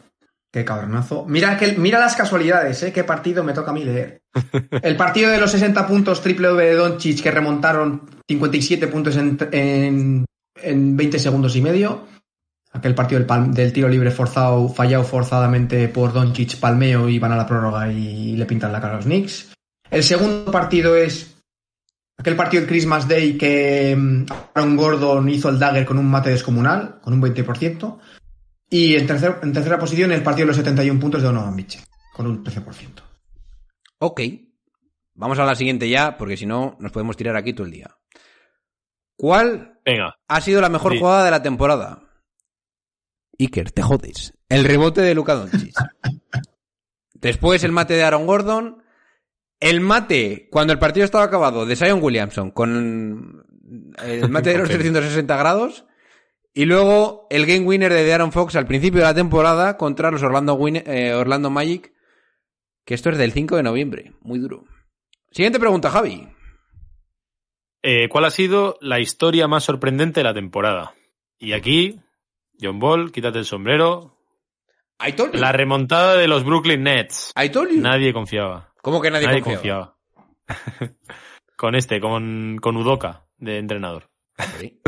Qué cabronazo. Mira, que, mira las casualidades, ¿eh? Qué partido me toca a mí leer. El partido de los 60 puntos triple W de Doncic que remontaron 57 puntos en, en, en 20 segundos y medio. Aquel partido del, tiro libre forzado, fallado forzadamente por Doncic, palmeo y van a la prórroga y le pintan la cara a los Knicks. El segundo partido es aquel partido del Christmas Day que mm, Aaron Gordon hizo el dagger con un mate descomunal, con un 20%. Y en, tercer- en tercera posición el partido de los 71 puntos de Donovan Mitchell, con un 13%. Ok. Vamos a la siguiente ya, porque si no nos podemos tirar aquí todo el día. ¿Cuál Venga. ha sido la mejor Sí. jugada de la temporada? Iker, te jodes. El rebote de Luka Doncic. Después el mate de Aaron Gordon. El mate, cuando el partido estaba acabado, de Zion Williamson, con el mate de los Con 360 grados. Y luego el game winner de Aaron Fox al principio de la temporada contra los Orlando, Win- eh, Orlando Magic. Que esto es del 5 de noviembre. Muy duro. Siguiente pregunta, Javi. Eh, ¿Cuál ha sido la historia más sorprendente de la temporada? Y aquí, John Ball, quítate el sombrero. I told you. La remontada de los Brooklyn Nets. I told you. Nadie confiaba. ¿Cómo que nadie, Nadie confiaba? confiaba. con este, con, con Udoka de entrenador. Sí.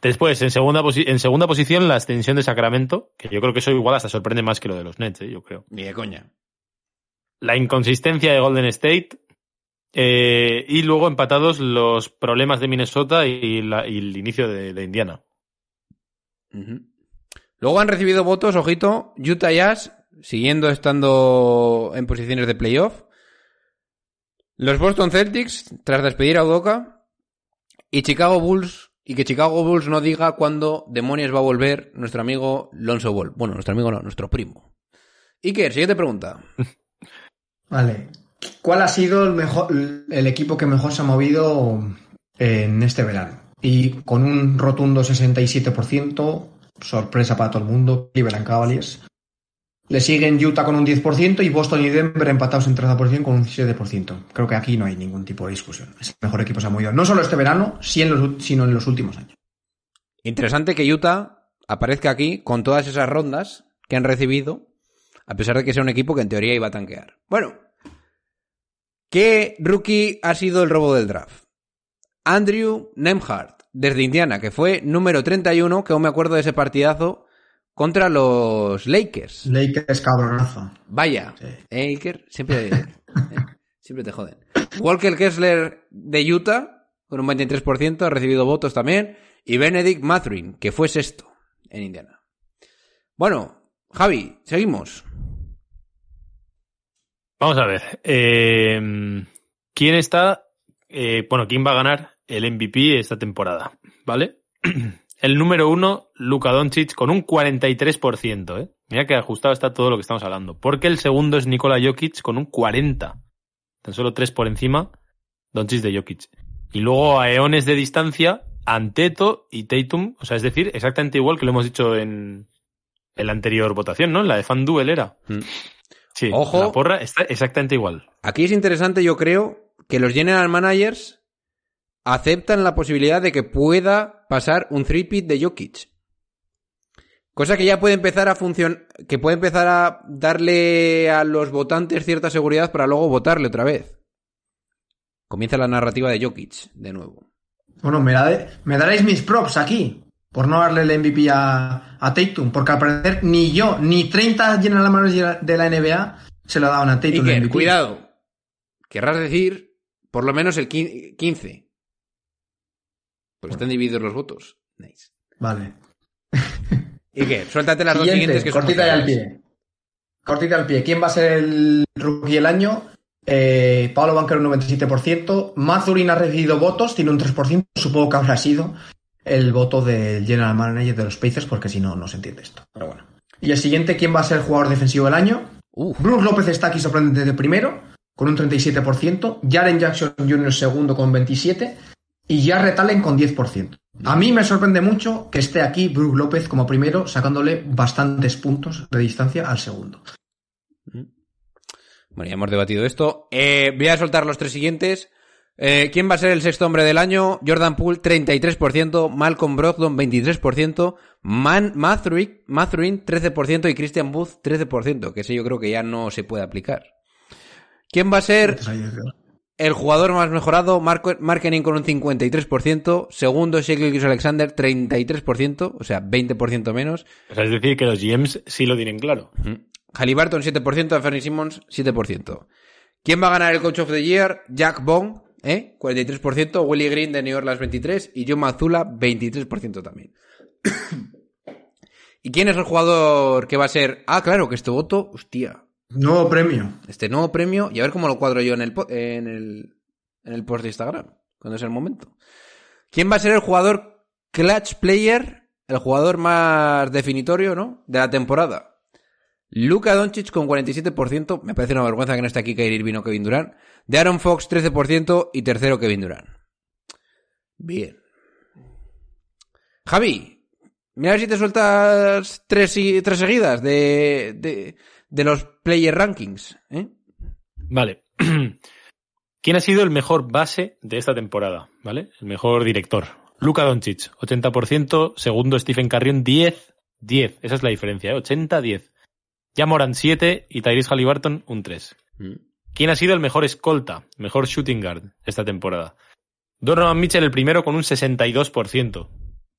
Después, en segunda, en segunda posición, la extensión de Sacramento, que yo creo que eso igual hasta sorprende más que lo de los Nets, eh, yo creo. Ni de coña. La inconsistencia de Golden State. eh, y luego empatados los problemas de Minnesota y, la- y el inicio de, de Indiana. Luego han recibido votos, ojito, Utah Jazz, siguiendo estando en posiciones de playoff. Los Boston Celtics, tras despedir a Udoka. Y Chicago Bulls, y que Chicago Bulls no diga cuándo demonios va a volver nuestro amigo Lonzo Ball. Bueno, nuestro amigo no, nuestro primo. Iker, siguiente pregunta. Vale. ¿Cuál ha sido el, mejor, el equipo que mejor se ha movido en este verano? Y con un rotundo 67%, sorpresa para todo el mundo, Cleveland Cavaliers. Le siguen Utah con un 10% y Boston y Denver empatados en tercera posición con un 7%. Creo que aquí no hay ningún tipo de discusión. Es el mejor equipo se ha movido. No solo este verano, sino en los últimos años. Interesante que Utah aparezca aquí con todas esas rondas que han recibido, a pesar de que sea un equipo que en teoría iba a tanquear. Bueno, ¿qué rookie ha sido el robo del draft? Andrew Nemhart, desde Indiana, que fue número 31, que aún me acuerdo de ese partidazo contra los Lakers. Lakers cabronazo. Vaya, Sí. ¿eh, Iker? Siempre, eh, siempre te joden. Walker Kessler de Utah, con un 23%, ha recibido votos también. Y Benedict Mathurin, que fue sexto en Indiana. Bueno, Javi, seguimos. Vamos a ver. eh, ¿Quién está? eh, bueno, ¿quién va a ganar el MVP esta temporada? ¿Vale? El número uno, Luka Doncic, con un 43%. ¿eh? Mira que ajustado está todo lo que estamos hablando. Porque el segundo es Nikola Jokic con un 40%. Tan solo tres por encima, Doncic de Jokic. Y luego a eones de distancia, Anteto y Tatum, o sea, es decir, exactamente igual que lo hemos dicho en, en la anterior votación, ¿no? En la de FanDuel era. Mm. Sí, Ojo. la porra está exactamente igual. Aquí es interesante, yo creo, que los general managers aceptan la posibilidad de que pueda pasar un three-pit de Jokic. Cosa que ya puede empezar a funcionar, que puede empezar a darle a los votantes cierta seguridad para luego votarle otra vez. Comienza la narrativa de Jokic, de nuevo. Bueno, me, da- me daréis mis props aquí por no darle el MVP a, a Tatum, porque al parecer ni yo ni 30 general managers de la NBA se lo daban a Tatum. Iker, MVP. cuidado. Querrás decir por lo menos el quin- 15. Porque están divididos los votos. Nice. Vale. Iker, suéltate las dos Siguiente, siguientes que son cortita y al pie. Cortita al pie. ¿Quién va a ser el rookie del año? Eh, Pablo Banquero un 97%. Mazurin ha recibido votos, tiene un 3%. Supongo que habrá sido el voto del general manager de los Pacers, porque si no, no se entiende esto. Pero bueno. Y el siguiente, ¿quién va a ser el jugador defensivo del año? Uf. Bruce López está aquí sorprendente de primero, con un 37%. Jaren Jackson Jr. segundo con 27%. Y Jarrett Allen con 10%. A mí me sorprende mucho que esté aquí Bruce López como primero, sacándole bastantes puntos de distancia al segundo. Bueno, ya hemos debatido esto. Eh, voy a soltar los tres siguientes. Eh, ¿Quién va a ser el sexto hombre del año? Jordan Poole, 33%, Malcolm Brogdon, 23%, Man Mathurin, Mathurin, 13% y Christian Booth, 13%, que ese yo creo que ya no se puede aplicar. ¿Quién va a ser el jugador más mejorado? Marketing con un 53%, segundo Gilgeous Alexander, 33%, o sea, 20% menos. O sea, es decir, que los GMs sí lo tienen claro. Halliburton 7%, Anthony Simmons 7%. ¿Quién va a ganar el Coach of the Year? Jack Bond, ¿eh? 43%, Willie Green de New Orleans 23% y John Mazzulla 23% también. ¿Y quién es el jugador que va a ser? Ah, claro, que este voto, hostia, Nuevo premio. este nuevo premio y a ver cómo lo cuadro yo en el, en el, en el post de Instagram, cuando es el momento. ¿Quién va a ser el jugador clutch player, el jugador más definitorio, ¿no? De la temporada. Luka Doncic con 47%, me parece una vergüenza que no esté aquí Kyrie Irving o Kevin Durant. De Aaron Fox 13% y tercero Kevin Durant. Bien. Javi, mira si te sueltas tres, tres seguidas de, de, de los player rankings. ¿eh? Vale. ¿Quién ha sido el mejor base de esta temporada? ¿Vale? El mejor director. Luka Doncic, 80%. Segundo, Stephen Carrion, 10. 10. Esa es la diferencia, ¿eh? 80-10. Ya Moran, 7. Y Tyrese Halliburton, un 3. ¿Quién ha sido el mejor escolta? Mejor shooting guard esta temporada. Donovan Mitchell, el primero, con un 62%.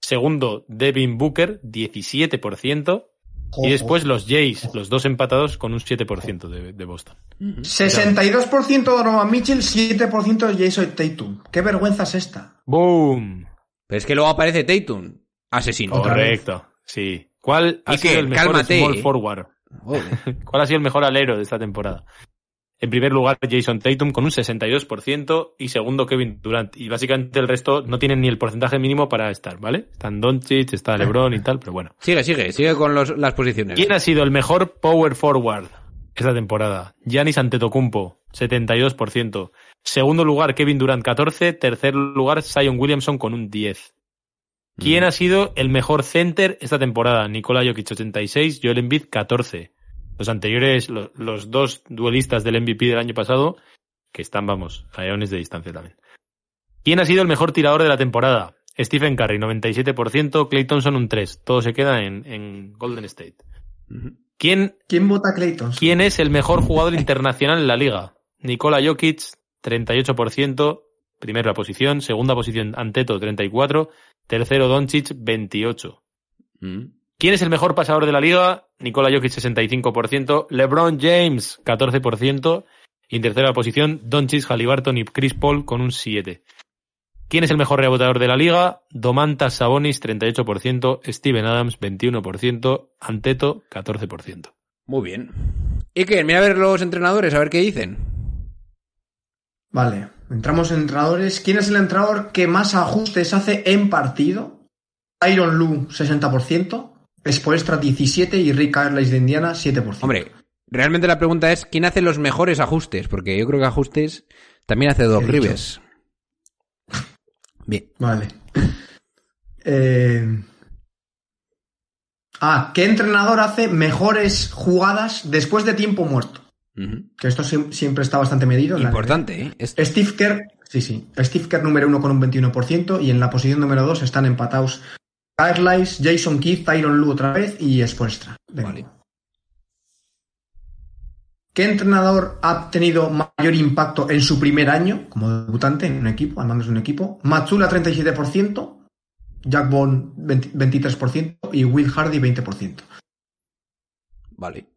Segundo, Devin Booker, 17%. Y después los Jays, los dos empatados, con un 7% de, de Boston. 62% Donovan Mitchell, 7% de Jason Tatum. ¿Qué vergüenza es esta? ¡Boom! Pero es que luego aparece Tatum, asesino. Correcto, sí. ¿Cuál ha sido el mejor cálmate, small eh. forward? ¿Cuál ha sido el mejor alero de esta temporada? En primer lugar, Jason Tatum con un 62% y segundo, Kevin Durant. Y básicamente el resto no tienen ni el porcentaje mínimo para estar, ¿vale? Están Doncic, está LeBron y tal, pero bueno. Sigue, sigue, sigue con los- las posiciones. ¿Quién ha sido el mejor power forward esta temporada? Giannis Antetokounmpo, 72%. Segundo lugar, Kevin Durant, 14. Tercer lugar, Zion Williamson con un 10. ¿Quién Mm. ha sido el mejor center esta temporada? Nikola Jokic, 86. Joel Embiid, 14. Los anteriores, lo- los dos duelistas del MVP del año pasado, que están, vamos, a eones de distancia también. ¿Quién ha sido el mejor tirador de la temporada? Stephen Curry, 97%. Clay Thompson, un 3. Todo se queda en, en Golden State. ¿Quién, ¿Quién vota a Clayton? ¿Quién es el mejor jugador internacional en la liga? Nikola Jokic, 38%, primera posición, segunda posición Anteto, 34, tercero Doncic, 28. ¿Quién es el mejor pasador de la liga? Nikola Jokic, 65%, LeBron James, 14%, y en tercera posición Doncic, Halliburton y Chris Paul con un 7. ¿Quién es el mejor rebotador de la liga? Domantas Sabonis, 38%, Steven Adams, 21%, Anteto, 14%. Muy bien. Iker, mira a ver los entrenadores, a ver qué dicen. Vale, entramos en entrenadores. ¿Quién es el entrenador que más ajustes hace en partido? Iron Lu, 60%. Spoelstra, 17%. Y Rick Carlisle de Indiana, 7%. Hombre, realmente la pregunta es ¿quién hace los mejores ajustes? Porque yo creo que ajustes también hace Doc. Rivers. Bien. Vale. Eh, Ah, ¿qué entrenador hace mejores jugadas después de tiempo muerto? Que esto siem- siempre está bastante medido. Importante, ¿eh? Steve Kerr, sí, sí. Steve Kerr número uno con un 21% y en la posición número dos están empatados Lice, Jason Keith, Tyron Lue otra vez y Spoelstra. Vale. ¿Qué entrenador ha tenido mayor impacto en su primer año como debutante en un equipo, al mando de un equipo? Matsula 37%, Jack Bond 20 23% y Will Hardy 20%. Vale.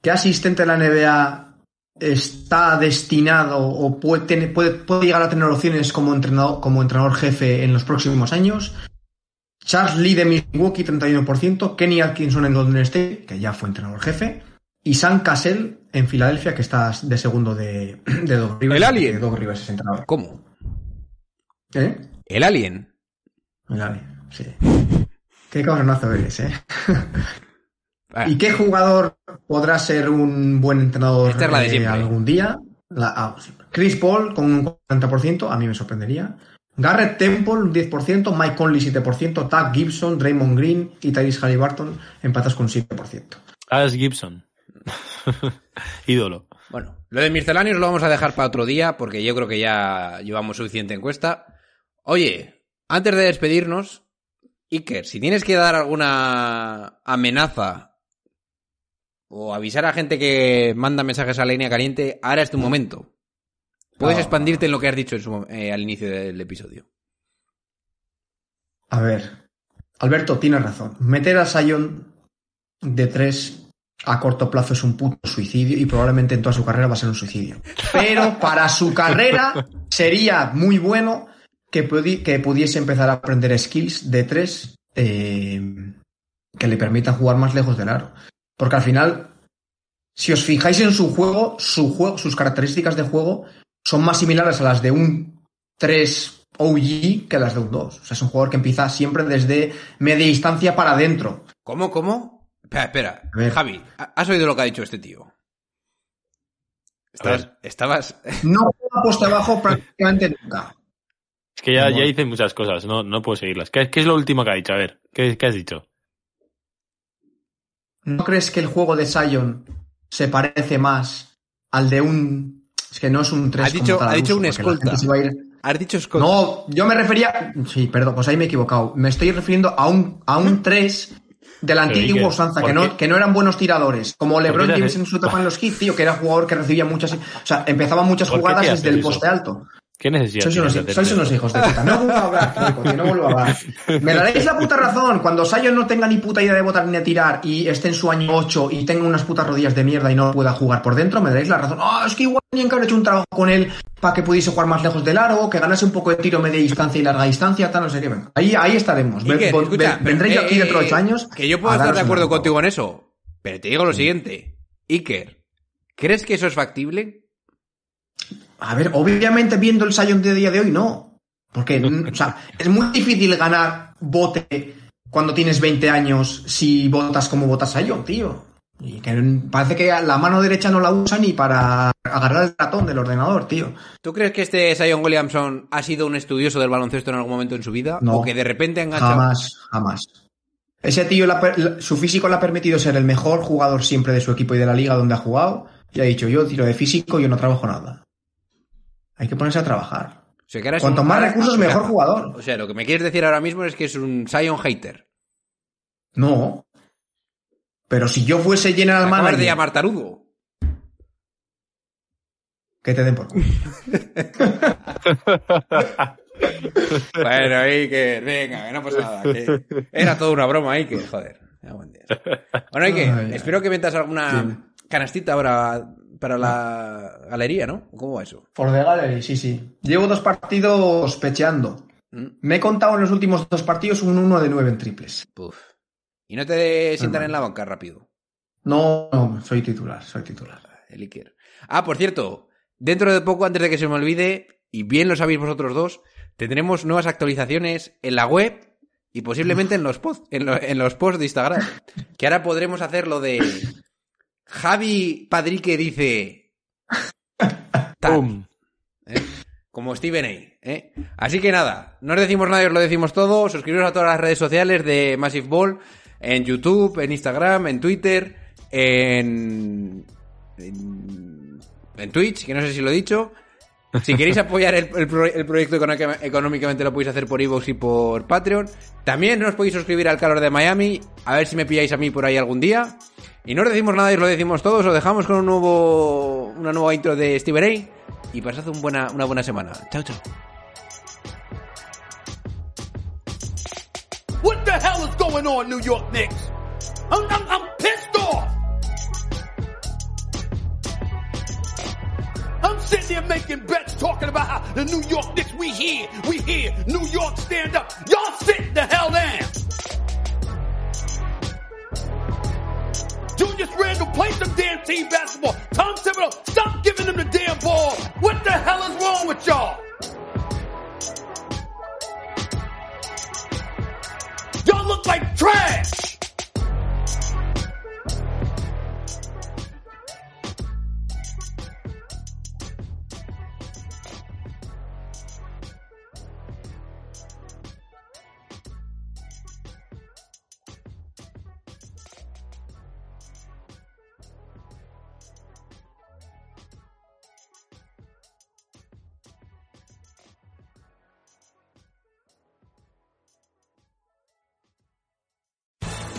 ¿Qué asistente de la NBA está destinado o puede, tener- puede, puede llegar a tener opciones como entrenador, como entrenador jefe en los próximos años? Charles Lee de Milwaukee, 31%, Kenny Atkinson en Golden State, que ya fue entrenador jefe, y Sam Cassell en Filadelfia, que está de segundo de, de Doc Rivers. El Alien. Doc Rivers es entrenador. ¿Cómo? ¿Eh? El Alien. El Alien, sí. Qué cabronazo eres, ¿eh? Ah, ¿Y qué jugador podrá ser un buen entrenador Esta es la de eh, siempre. algún día? La- ah. Chris Paul con un 40%, a mí me sorprendería. Garrett Temple, un 10%, Mike Conley, 7%, Tag Gibson, Draymond Green y Tyrese Halliburton empatas con 7%. Ash Gibson. Ídolo. Bueno, lo de misceláneos lo vamos a dejar para otro día porque yo creo que ya llevamos suficiente encuesta. Oye, antes de despedirnos, Iker, si tienes que dar alguna amenaza o avisar a gente que manda mensajes a la línea caliente, ahora es tu momento. Puedes No. expandirte en lo que has dicho en su mo- eh, al inicio del episodio. A ver, Alberto, tienes razón. Meter a Sion de 3 a corto plazo es un puto suicidio y probablemente en toda su carrera va a ser un suicidio. Pero para su carrera sería muy bueno que, pudi- que pudiese empezar a aprender skills de 3 que le permitan jugar más lejos del aro. Porque al final, si os fijáis en su juego, su juego, sus características de juego son más similares a las de un 3 OG que las de un 2. O sea, es un jugador que empieza siempre desde media distancia para adentro. ¿Cómo, cómo? Espera, espera. A ver. Javi, ¿has oído lo que ha dicho este tío? Estabas, estabas... No juega poste abajo prácticamente nunca. Es que ya, Bueno. ya hice muchas cosas, no, no puedo seguirlas. ¿Qué, qué es lo último que ha dicho? A ver, ¿qué, qué has dicho? ¿No crees que el juego de Sion se parece más al de un... Es que no es un 3 Ha dicho- ha dicho un escolta. Has dicho Scott. No, yo me refería... Sí, perdón, pues ahí me he equivocado. Me estoy refiriendo a un, a un 3 de la Pero, antigua Iker, usanza, ¿por que no, que no eran buenos tiradores. Como LeBron qué te James haces- en su etapa en los Heat, tío, que era jugador que recibía muchas... O sea, empezaba muchas ¿Por qué jugadas desde el poste alto. ¿Qué necesidad Sois unos, de sois unos hijos de puta. No vuelvo a hablar, Filipo, tío, no vuelvo a hablar. Me daréis la puta razón. Cuando Sion no tenga ni puta idea de botar ni de tirar y esté en su año 8 y tenga unas putas rodillas de mierda y no pueda jugar por dentro, me daréis la razón. Ah, es que igual tenían que haber hecho un trabajo con él para que pudiese jugar más lejos del aro, que ganase un poco de tiro media distancia y larga distancia, tal, no sé qué. Venga, Ahí, ahí estaremos. Ve- Iker, vo- escucha, ve- vendré yo eh, aquí dentro de 8 años. Que yo puedo estar de acuerdo contigo en eso. Pero te digo lo siguiente. Iker, ¿crees que eso es factible? A ver, obviamente viendo el Sion de día de hoy, no. Porque, mm, o sea, es muy difícil ganar bote cuando tienes 20 años si votas como votas Sion, tío. Y que parece que la mano derecha no la usa ni para agarrar el ratón del ordenador, tío. ¿Tú crees que este Zion Williamson ha sido un estudioso del baloncesto en algún momento en su vida? No. ¿O que de repente ha enganchado? Jamás, jamás. Ese tío, la per- la- su físico le ha permitido ser el mejor jugador siempre de su equipo y de la liga donde ha jugado. Y ha dicho, yo tiro de físico, yo no trabajo nada. Hay que ponerse a trabajar. O sea, que ahora es Cuanto más recursos, mejor jugador. O sea, lo que me quieres decir ahora mismo es que es un Zion hater. No. Pero si yo fuese general Me manager, de llamar tarugo. que te den por culo. Bueno, Iker, venga, que no pasa nada. que era toda una broma, Iker, joder. Bueno, Iker, Ay, espero que metas alguna canastita ahora para la galería, ¿no? ¿Cómo va eso? For the gallery, sí, sí. Llevo dos partidos pecheando. ¿Mm? Me he contado en los últimos dos partidos un 1 de 9 en triples. Puf. Y no te sientan en la banca rápido. No, no, soy titular, soy titular. El Iker. Ah, por cierto, dentro de poco, antes de que se me olvide, y bien lo sabéis vosotros dos, tendremos nuevas actualizaciones en la web y posiblemente en los posts, en, lo- en los posts de Instagram. Que ahora podremos hacer lo de Javi Padrique dice ¡Pum! como Steven A. ¿eh? Así que nada, no os decimos nada y os lo decimos todo. Suscribiros a todas las redes sociales de Massive Ball, en YouTube, en Instagram, en Twitter, en, en, en Twitch, que no sé si lo he dicho. Si queréis apoyar el, el pro- el proyecto económica- económicamente lo podéis hacer por iVoox y por Patreon. También os podéis suscribir al calor de Miami, a ver si me pilláis a mí por ahí algún día. Y no os decimos nada y os lo decimos todos, os dejamos con un nuevo, una nueva intro de Steve Ray y pasad un buena, una buena semana. Chao, chao. What the hell is going on, New York Knicks? I'm, I'm, I'm pissed off. I'm sitting here making bets talking about how the New York Knicks, we here, we here, New York stand up. Y'all sit the hell down. Julius Randle, play some damn team basketball. Tom Thibodeau, stop giving them the damn ball. What the hell is wrong with y'all? Y'all look like trash.